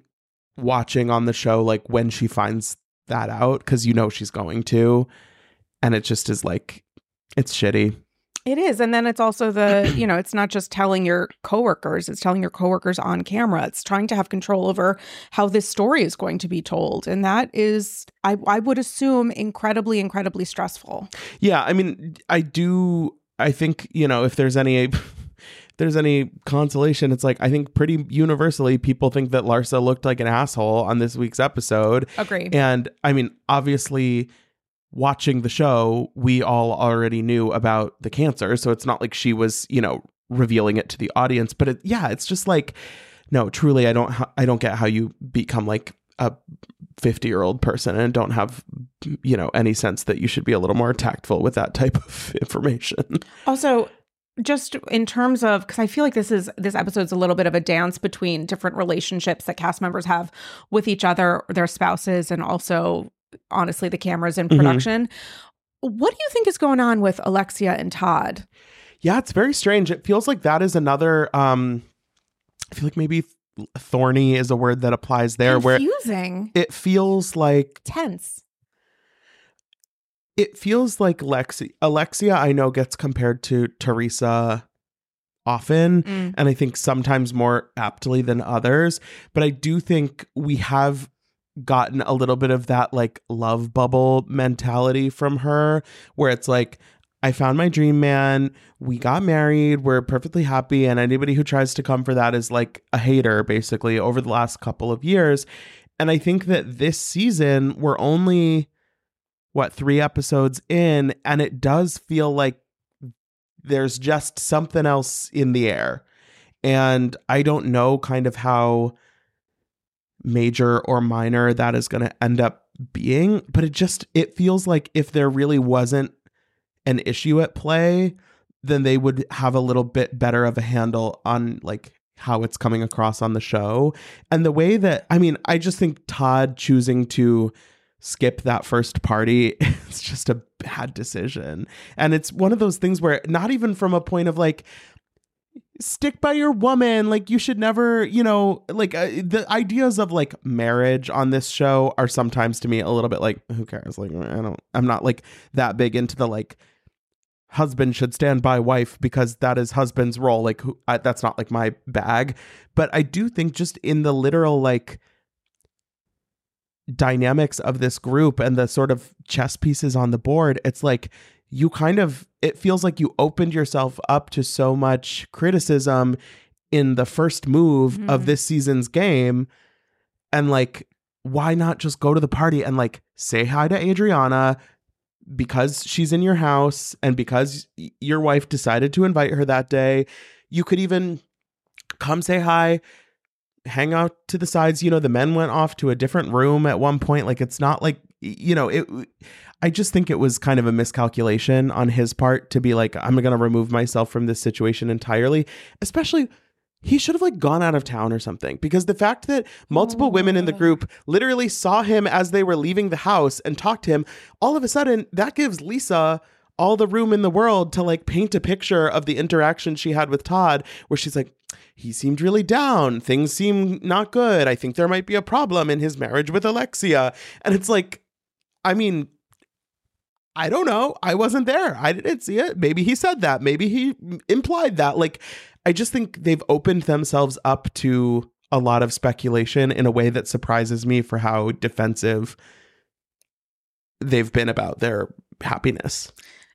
watching on the show like when she finds that out because you know she's going to. And it just is like it's shitty It is. And then it's also the, you know, it's not just telling your coworkers, it's telling your coworkers on camera. It's trying to have control over how this story is going to be told. And that is, I, I would assume, incredibly, incredibly stressful. yeah i mean i do i think you know if there's any there's any consolation it's like i think pretty universally people think that larsa looked like an asshole on this week's episode Agree. And I mean, obviously, watching the show, we all already knew about the cancer. So it's not like she was, you know, revealing it to the audience. But it, yeah, it's just like, no, truly, I don't, I don't get how you become like a 50 year old person and don't have you know any sense that you should be a little more tactful with that type of information Also, just in terms of because I feel like this is this episode's a little bit of a dance between different relationships that cast members have with each other, their spouses, and also honestly the cameras in Mhm. production. What do you think is going on with Alexia and Todd? yeah it's very strange it feels like that is another um i feel like maybe thorny is a word that applies there where Confusing, it feels like tense. it feels like Lexi Alexia I know gets compared to Teresa often Mm. and I think sometimes more aptly than others but I do think we have gotten a little bit of that like love bubble mentality from her where it's like I found my dream man. We got married. We're perfectly happy. And anybody who tries to come for that is like a hater, basically, over the last couple of years. And I think that this season, we're only, what, three episodes in, and it does feel like there's just something else in the air. And I don't know kind of how major or minor that is going to end up being, but it just, it feels like if there really wasn't an issue at play, then they would have a little bit better of a handle on like how it's coming across on the show. And the way that I mean, I just think Todd choosing to skip that first party is just a bad decision. And it's one of those things where not even from a point of like stick by your woman. Like you should never you know like uh, the ideas of like marriage on this show are sometimes to me a little bit like who cares? Like i don't i'm not like that big into the like husband should stand by wife because that is husband's role. Like who, I, that's not like my bag. But i do think just in the literal like dynamics of this group and the sort of chess pieces on the board it's like you kind of it feels like you opened yourself up to so much criticism in the first move of Mhm. this season's game. And like why not just go to the party and like say hi to Adriana because she's in your house and because your wife decided to invite her that day. You could even come say hi hang out to the sides. You know the men went off to a different room at one point. Like it's not like you know it I just think it was kind of a miscalculation on his part to be like, I'm going to remove myself from this situation entirely. Especially, he should have like gone out of town or something because the fact that multiple women in the oh. group literally saw him as they were leaving the house and talked to him, all of a sudden that gives Lisa all the room in the world to like paint a picture of the interaction she had with Todd, where she's like, he seemed really down. Things seem not good. I think there might be a problem in his marriage with Alexia. And it's like, I mean, I don't know. I wasn't there. I didn't see it. Maybe he said that. Maybe he implied that. Like, I just think they've opened themselves up to a lot of speculation in a way that surprises me for how defensive they've been about their happiness.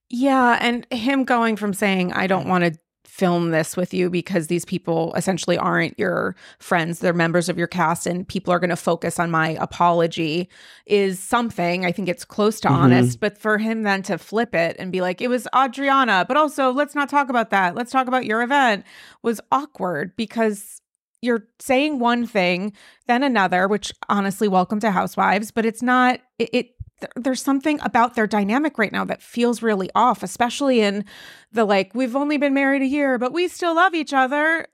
Yeah, and him going from saying I don't want to film this with you because these people essentially aren't your friends, they're members of your cast and people are going to focus on my apology is something. I think it's close to Mhm. honest, but for him then to flip it and be like it was Adriana, but also let's not talk about that. Let's talk about your event was awkward because you're saying one thing then another, which honestly welcome to housewives, but it's not it, it th- there's something about their dynamic right now that feels really off, especially in the like, we've only been married a year, but we still love each other.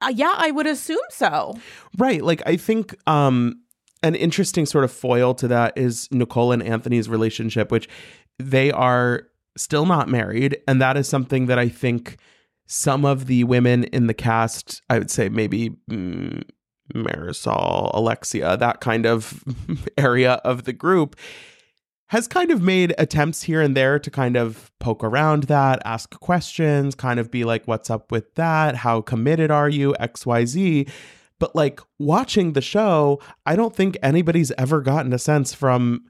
Uh, yeah, I would assume so. Right. Like I think um an interesting sort of foil to that is Nicole and Anthony's relationship, which they are still not married. And that is something that I think some of the women in the cast, I would say maybe mm, Marisol, Alexia, that kind of area of the group, has kind of made attempts here and there to kind of poke around that, ask questions, kind of be like, what's up with that? How committed are you? XYZ. But like watching the show, I don't think anybody's ever gotten a sense from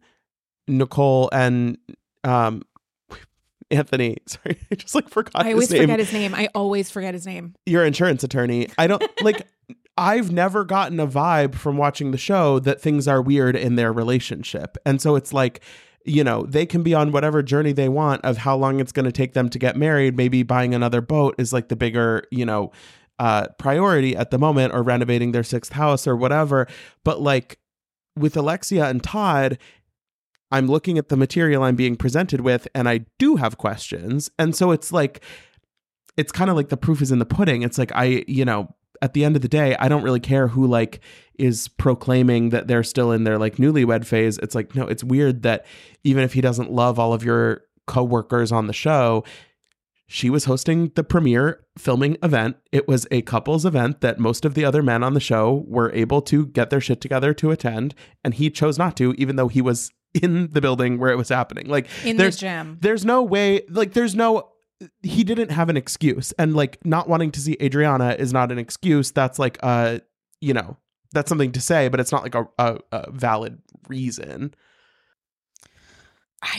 Nicole and um Anthony. Sorry, I just like forgot I always forget his name. I always forget his name. Your insurance attorney. I don't like I've never gotten a vibe from watching the show that things are weird in their relationship. And so it's like, you know, they can be on whatever journey they want of how long it's going to take them to get married. Maybe buying another boat is like the bigger, you know, uh priority at the moment or renovating their sixth house or whatever. But like with Alexia and Todd, I'm looking at the material I'm being presented with and I do have questions. And so it's like, it's kind of like the proof is in the pudding. It's like, I, you know, at the end of the day, I don't really care who like is proclaiming that they're still in their like newlywed phase. It's like, no, it's weird that even if he doesn't love all of your coworkers on the show, she was hosting the premiere filming event. It was a couples event that most of the other men on the show were able to get their shit together to attend, and he chose not to, even though he was in the building where it was happening. Like In the gym. there's no way like there's no he didn't have an excuse and like not wanting to see adriana is not an excuse that's like uh you know that's something to say but it's not like a, a, a valid reason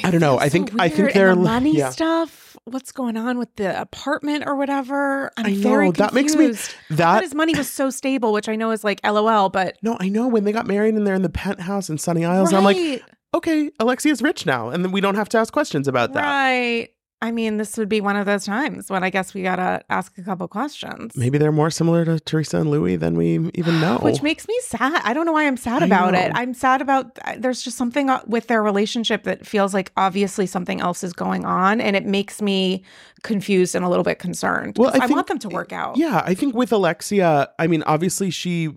I don't know. I so think- I think. They're- the money yeah. stuff. What's going on with the apartment or whatever? I'm I know, very that makes me-. I that his money was so stable, which I know is like LOL, but no i know when they got married and they're in the penthouse in sunny isles i'm like right, okay alexia's rich now and then we don't have to ask questions about that right. I mean, this would be one of those times when I guess we gotta ask a couple questions. maybe they're more similar to teresa and luis than we even know Which makes me sad. I don't know why I'm sad I about it. I'm sad about there's just something uh, with their relationship that feels like obviously something else is going on, and it makes me confused and a little bit concerned. Well, I I, think- want them to work out. Yeah, I think with Alexia, I mean, obviously she,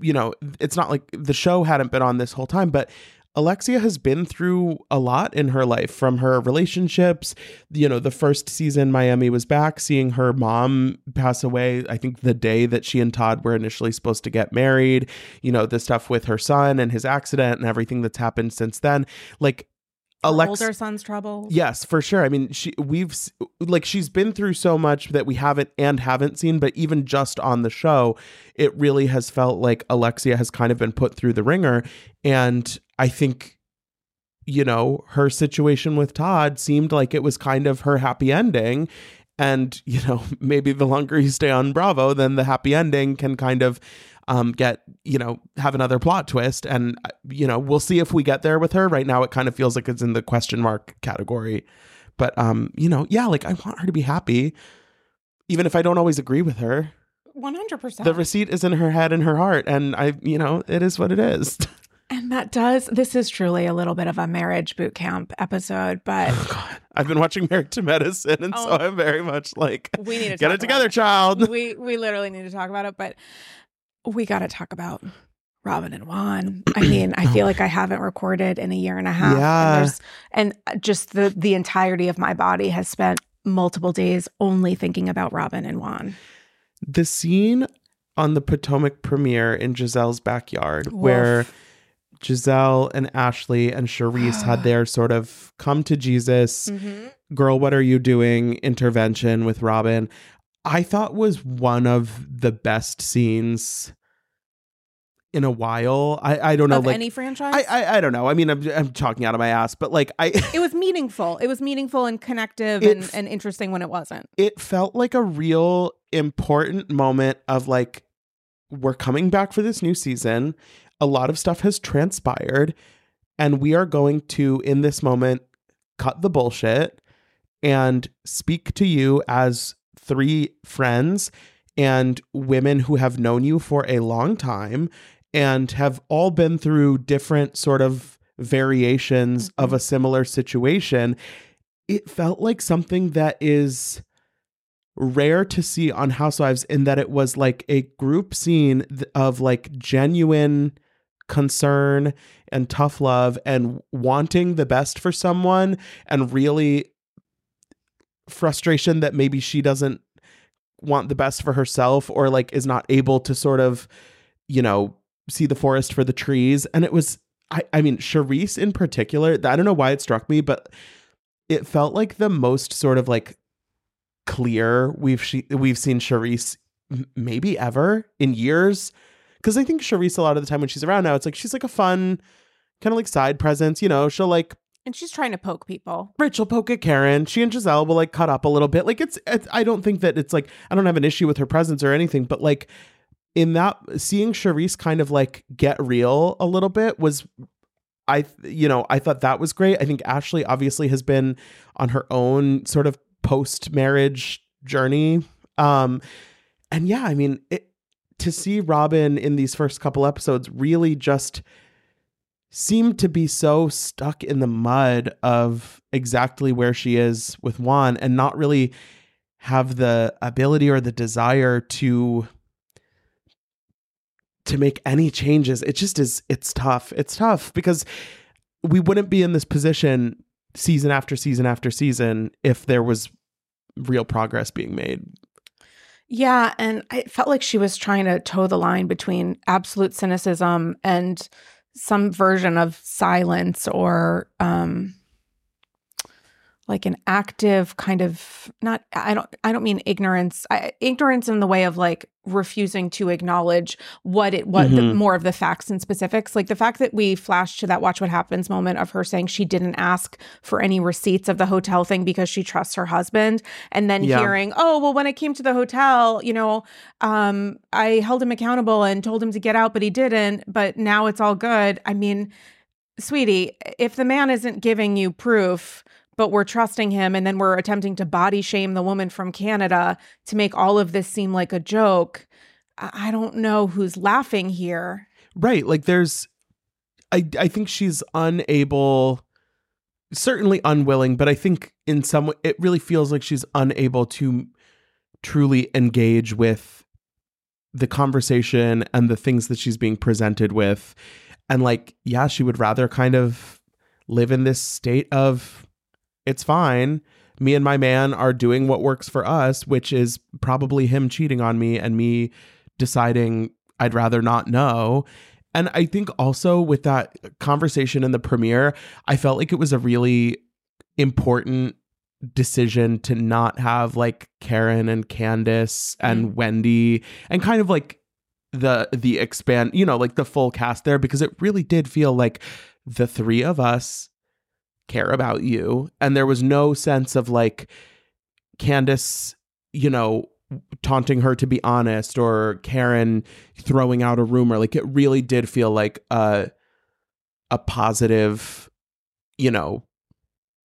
you know, it's not like the show hadn't been on this whole time, but Alexia has been through a lot in her life from her relationships. You know, the first season, Miami was back, seeing her mom pass away, I think the day that she and Todd were initially supposed to get married, you know, the stuff with her son and his accident and everything that's happened since then. Like, Alex, older son's trouble. Yes, for sure. I mean, she we've like she's been through so much that we haven't and haven't seen, but even just on the show, it really has felt like Alexia has kind of been put through the ringer and I think you know, her situation with Todd seemed like it was kind of her happy ending and, you know, maybe the longer you stay on Bravo, then the happy ending can kind of um, get, you know, have another plot twist. And, uh, you know, we'll see if we get there with her. Right now, it kind of feels like it's in the question mark category. But, um, you know, yeah, like I want her to be happy, even if I don't always agree with her. One hundred percent. The receipt is in her head and her heart. And I, you know, it is what it is. And that does. This is truly a little bit of a marriage boot camp episode, but oh, God, I've been watching Married to Medicine. And so Oh. I'm very much like, we need to get it together, child. we we literally need to talk about it, but we got to talk about Robyn and Juan. I mean, I feel like I haven't recorded in a year and a half. Yeah. And, and just the the entirety of my body has spent multiple days only thinking about Robyn and Juan. the scene on the Potomac premiere in Gizelle's backyard where. Gizelle and Ashley and Charrisse had their sort of come to Jesus, Mm-hmm. girl, what are you doing intervention with Robyn, I thought was one of the best scenes in a while. I, I don't know, Of like any franchise, I, I I don't know. I mean, I'm I'm talking out of my ass, but like I it was meaningful. It was meaningful and connective and, f- and interesting when it wasn't. it felt like a real important moment of like we're coming back for this new season a lot of stuff has transpired and we are going to in this moment cut the bullshit and speak to you as three friends and women who have known you for a long time and have all been through different sort of variations of mm-hmm. a similar situation. It felt like something that is rare to see on Housewives in that it was like a group scene of like genuine concern and tough love and wanting the best for someone and really frustration that maybe she doesn't want the best for herself or like is not able to sort of you know see the forest for the trees. And it was I, I mean Charrisse in particular I don't know why it struck me but it felt like the most sort of like clear we've she, we've seen Charrisse maybe ever in years because I think Charrisse a lot of the time when she's around now it's like she's like a fun kind of like side presence you know? She'll like And she's trying to poke people. Rachel poke at Karen. She and Gizelle will like cut up a little bit. Like it's, it's I don't think that it's like I don't have an issue with her presence or anything but like in that seeing Charrisse kind of like get real a little bit was I you know I thought that was great. I think Ashley obviously has been on her own sort of post marriage journey. Um and yeah I mean it to see Robyn in these first couple episodes really just seemed to be so stuck in the mud of exactly where she is with Juan and not really have the ability or the desire to to make any changes. It just is it's tough. It's tough because we wouldn't be in this position season after season after season if there was real progress being made. Yeah, and I felt like she was trying to toe the line between absolute cynicism and some version of silence or um like an active kind of not i don't i don't mean ignorance I, ignorance in the way of like refusing to acknowledge what it what the, Mhm. more of the facts and specifics like the fact that we flashed to that watch what happens moment of her saying she didn't ask for any receipts of the hotel thing because she trusts her husband and then Yeah. hearing oh well when it came to the hotel you know um i held him accountable and told him to get out but he didn't but now it's all good i mean sweetie if the man isn't giving you proof but we're trusting him and then we're attempting to body shame the woman from Canada to make all of this seem like a joke. I don't know who's laughing here. Right. Like there's I I think she's unable certainly unwilling, but I think in some way it really feels like she's unable to truly engage with the conversation and the things that she's being presented with. And like, yeah, she would rather kind of live in this state of it's fine. Me and my man are doing what works for us, which is probably him cheating on me and me deciding I'd rather not know. And I think also with that conversation in the premiere, I felt like it was a really important decision to not have like Karen and Candiace and mm-hmm. Wendy and kind of like the the expand, you know, like the full cast there because it really did feel like the three of us care about you and there was no sense of like Candiace, you know, taunting her to be honest or Karen throwing out a rumor. Like it really did feel like a a positive, you know,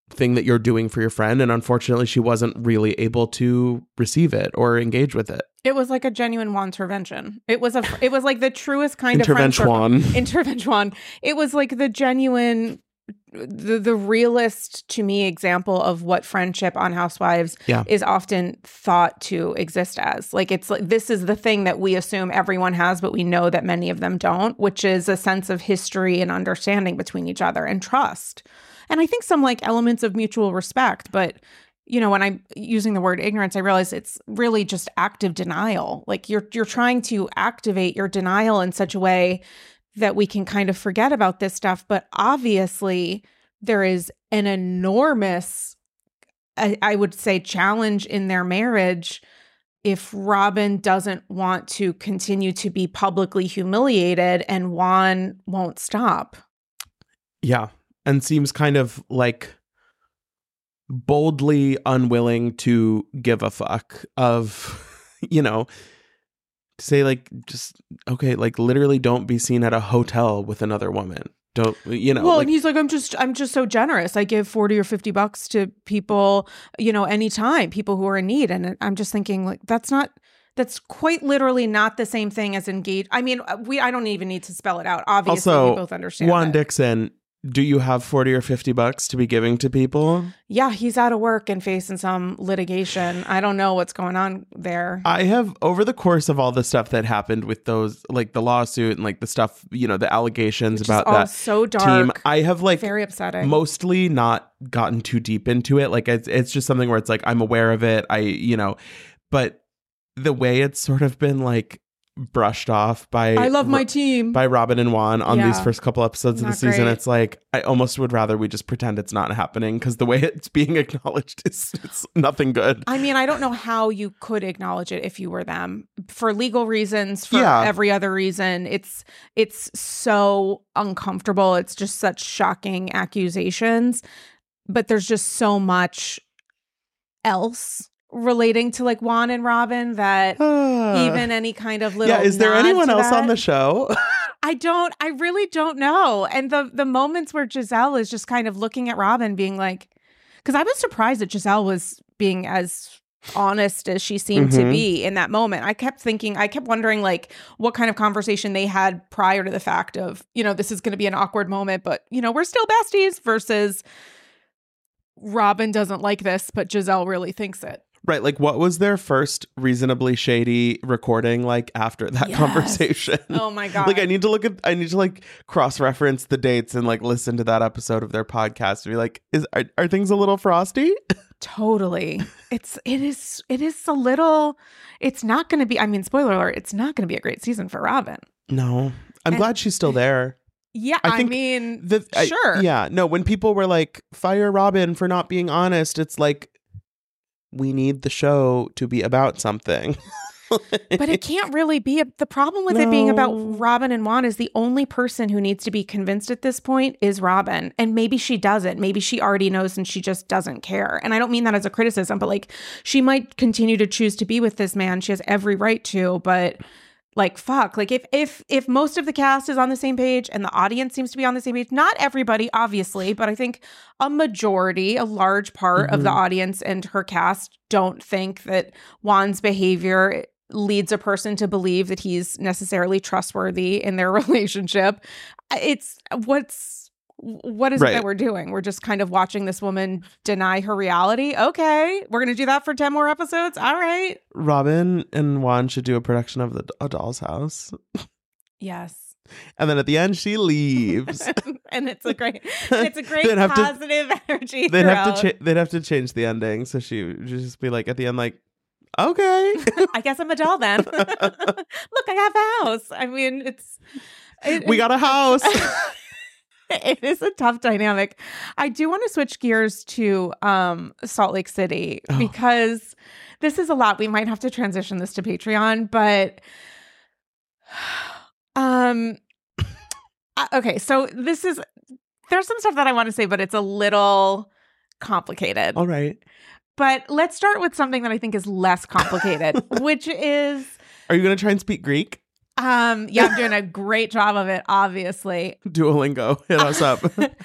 thing that you're doing for your friend. And unfortunately, she wasn't really able to receive it or engage with it. It was like a genuine intervention. It was a it was like the truest kind of Intervention. intervention. It was like the genuine the the realist to me example of what friendship on housewives Yeah. is often thought to exist as. Like it's like this is the thing that we assume everyone has but we know that many of them don't which is a sense of history and understanding between each other and trust. And i think some like elements of mutual respect but you know when i'm using the word ignorance i realize it's really just active denial. Like you're you're trying to activate your denial in such a way that we can kind of forget about this stuff but obviously there is an enormous I, I would say challenge in their marriage if Robyn doesn't want to continue to be publicly humiliated and Juan won't stop. Yeah. And seems kind of like boldly unwilling to give a fuck of, you know, say like just okay, like literally don't be seen at a hotel with another woman. Don't you know? well, like, and he's like, I'm just, I'm just so generous. I give forty or fifty bucks to people, you know, anytime people who are in need, and I'm just thinking, like, that's not, that's quite literally not the same thing as engage. I mean, uh, we, I don't even need to spell it out. Obviously, Also, we both understand. Juan it. Dixon, do you have 40 or 50 bucks to be giving to people? yeah, he's out of work and facing some litigation. I don't know what's going on there. I have over the course of all the stuff that happened with those like the lawsuit and like the stuff, you know, the allegations Which about all that so dark, team. I have like very upsetting. mostly not gotten too deep into it. Like it's it's just something where it's like I'm aware of it. I you know, but the way it's sort of been like brushed off by I love my team. by Robyn and Juan on these first couple episodes of the season. great. It's like I almost would rather we just pretend it's not happening because the way it's being acknowledged is it's nothing good. I mean, I don't know how you could acknowledge it if you were them for legal reasons, for Yeah. every other reason. It's it's so uncomfortable. It's just such shocking accusations, but there's just so much else relating to like Juan and Robyn that even any kind of little yeah, is there anyone to else on the show? I don't I really don't know. And the the moments where Gizelle is just kind of looking at Robyn being like cuz I was surprised that Gizelle was being as honest as she seemed to Mhm. be in that moment. I kept thinking, I kept wondering like what kind of conversation they had prior to the fact of, you know, this is going to be an awkward moment, but you know, we're still besties versus Robyn doesn't like this, but Gizelle really thinks it. Right. Like, what was their first reasonably shady recording like after that Yes. conversation? Oh my god. Like I need to look at I need to like cross reference the dates and like listen to that episode of their podcast and be like, is are, are things a little frosty? Totally. It's it is it is a little it's not going to be I mean spoiler alert, it's not going to be a great season for Robyn. No. I'm And- glad she's still there. Yeah, I I, mean The, I- Sure. yeah. No, when people were like, fire Robyn for not being honest, it's like we need the show to be about something. but it can't really be a, the problem with it being about Robyn and Juan is the only person who needs to be convinced at this point is Robyn. And maybe she doesn't. Maybe she already knows and she just doesn't care. And I don't mean that as a criticism, but like she might continue to choose to be with this man. She has every right to, but like fuck like if if if most of the cast is on the same page and the audience seems to be on the same page not everybody obviously but i think a majority a large part of the Mhm. audience and her cast don't think that juan's behavior leads a person to believe that he's necessarily trustworthy in their relationship it's what's what is it that we're doing? We're just kind of watching this woman deny her reality? Okay we're gonna do that for 10 more episodes? All right. Robyn and Juan should do a production of the A Doll's House. yes. And then at the end she leaves. and it's a great it's a great They'd have to- positive energy they'd have to cha- they'd have to change the ending. So she would just be like at the end like okay. I guess i'm a doll then. Look i have a house. I mean it's it- we got a house it is a tough dynamic. I do want to switch gears to um salt lake city Oh. because this is a lot. We might have to transition this to patreon but um uh, okay so this is there's some stuff that i want to say but it's a little complicated. All right. But let's start with something that i think is less complicated which is are you gonna try and speak greek um yeah i'm doing a great job of it obviously duolingo hit us up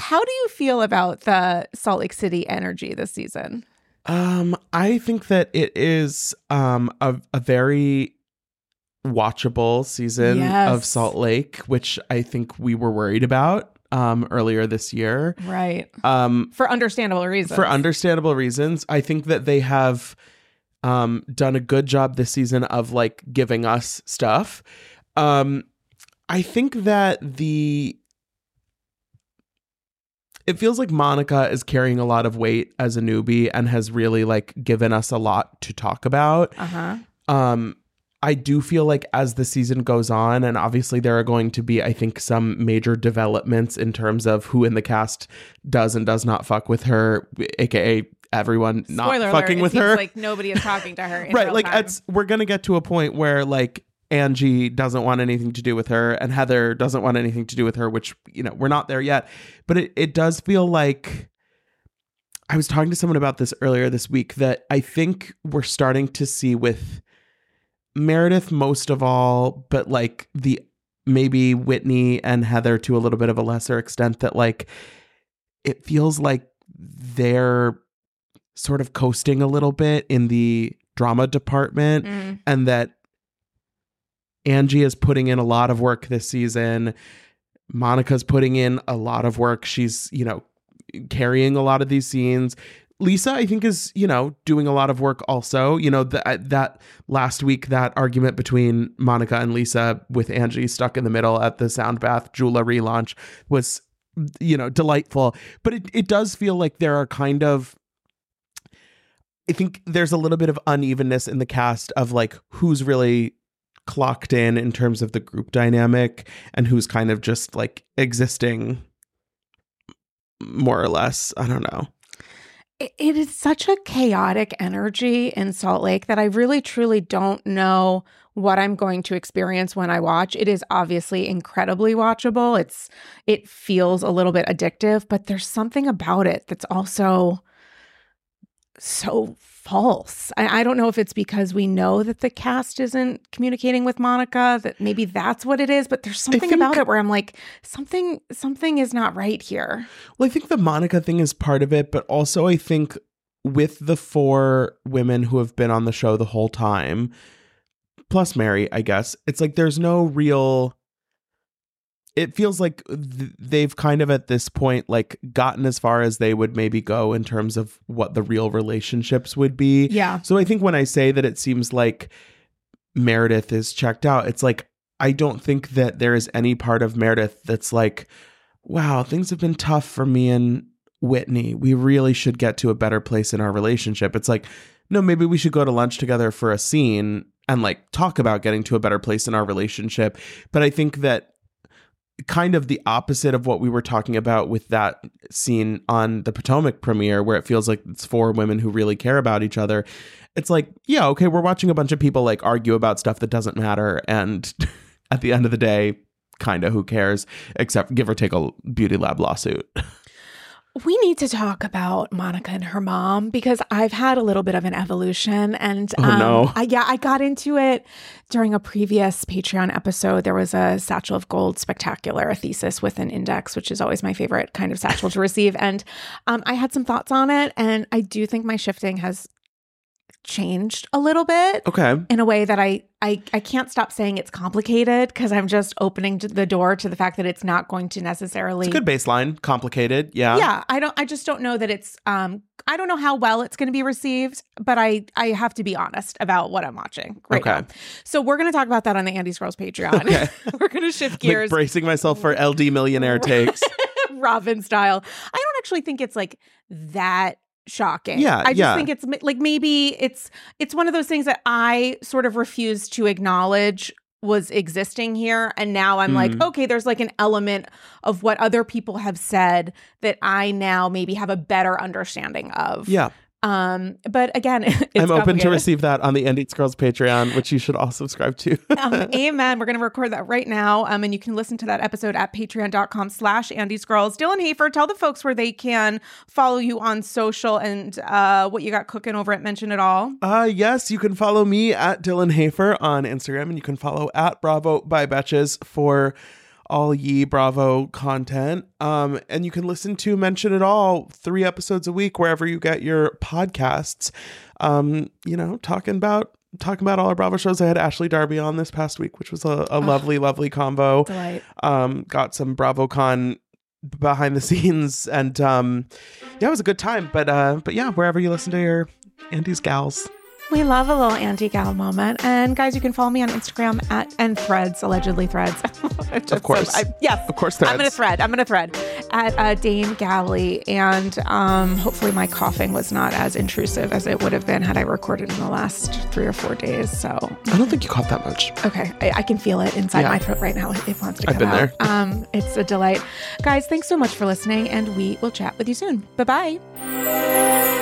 How do you feel about the Salt Lake City energy this season? um i think that it is um a, a very watchable season Yes. of salt lake which i think we were worried about um earlier this year Right. um For understandable reasons. for understandable reasons. I think that they have um, done a good job this season of like giving us stuff. Um, I think that the it feels like Monica is carrying a lot of weight as a newbie and has really like given us a lot to talk about. Uh-huh. Um, I do feel like as the season goes on, and obviously there are going to be, I think, some major developments in terms of who in the cast does and does not fuck with her, aka everyone not Spoiler fucking alert, with her. like nobody is talking to her. Right, like time. it's we're gonna get to a point where like Angie doesn't want anything to do with her, and Heather doesn't want anything to do with her, which you know we're not there yet, but it it does feel like. I was talking to someone about this earlier this week that I think we're starting to see with Meredith most of all, but like the maybe Whitney and Heather to a little bit of a lesser extent that like it feels like they're sort of coasting a little bit in the drama department Mm. and that Angie is putting in a lot of work this season. Monica's putting in a lot of work. She's, you know, carrying a lot of these scenes. Lisa, I think, is you know doing a lot of work also. You know that that last week that argument between Monica and Lisa with Angie stuck in the middle at the Sound Bath Jula relaunch was you know delightful. But it it does feel like there are kind of I think there's a little bit of unevenness in the cast of like who's really clocked in in terms of the group dynamic and who's kind of just like existing more or less. I don't know. It- is such a chaotic energy in Salt Lake that I really truly don't know what I'm going to experience when I watch. It is obviously incredibly watchable. It's it feels a little bit addictive, but there's something about it that's also so false. I, I don't know if it's because we know that the cast isn't communicating with Monica, that maybe that's what it is, but there's something think- about it where I'm like, something something is not right here. Well, I think the Monica thing is part of it, but also I think with the four women who have been on the show the whole time, plus Mary, I guess, it's like there's no real. It feels like th- they've kind of at this point like gotten as far as they would maybe go in terms of what the real relationships would be. Yeah. So I think when I say that it seems like Meredith is checked out, it's like I don't think that there is any part of Meredith that's like, wow, things have been tough for me and Whitney. We really should get to a better place in our relationship. It's like, no, maybe we should go to lunch together for a scene and like talk about getting to a better place in our relationship. But I think that kind of the opposite of what we were talking about with that scene on the Potomac premiere, where it feels like it's four women who really care about each other. It's like, yeah, okay, we're watching a bunch of people like argue about stuff that doesn't matter. And at the end of the day, kind of who cares, except give or take a beauty lab lawsuit. We need to talk about Monica and her mom because I've had a little bit of an evolution. And Oh, no. I, yeah, I got into it during a previous Patreon episode. There was a Satchel of Gold spectacular, a thesis with an index, which is always my favorite kind of satchel to receive. And um, I had some thoughts on it. And I do think my shifting has changed a little bit Okay. in a way that I I, I can't stop saying it's complicated because I'm just opening the door to the fact that it's not going to necessarily It's a good baseline. Complicated. Yeah. yeah i don't i just don't know that it's um i don't know how well it's going to be received but i i have to be honest about what i'm watching right Okay. now so we're going to talk about that on the Andy girls patreon Okay. we're going to shift Like gears bracing myself for LD millionaire takes. robin style i don't actually think it's like that shocking Yeah, i just yeah. think it's like maybe it's it's one of those things that i sort of refuse to acknowledge was existing here and now i'm like Mhm. okay there's like an element of what other people have said that i now maybe have a better understanding of Yeah. Um but again it's I'm open to receive that on the Andy's Girls Patreon, which you should all subscribe to. um, amen. We're going to record that right now. Um, and you can listen to that episode at patreon.com slash Andy's Girls. Dylan Hafer, tell the folks where they can follow you on social and uh, what you got cooking over at Mention It All. Uh yes, you can follow me at Dylan Hafer on Instagram, and you can follow at Bravo by Betches for all ye Bravo content. Um, and you can listen to Mention It All three episodes a week wherever you get your podcasts. Um, you know, talking about talking about all our Bravo shows. I had Ashley Darby on this past week, which was a, a lovely, lovely combo. Delight. um got some BravoCon behind the scenes and um yeah it was a good time but uh but yeah wherever you listen to your Andy's gals We love a little anti gal moment. And guys, you can follow me on Instagram at and threads, allegedly threads. Of course. I- yes. of course I'm gonna thread. I'm gonna thread at uh, Dame Galli, and um, hopefully my coughing was not as intrusive as it would have been had I recorded in the last three or four days. So I don't think you caught that much Okay, I, I can feel it inside Yeah. my throat right now. It wants to I've come been out. Um, it's a delight, guys. Thanks so much for listening, and we will chat with you soon. Bye bye.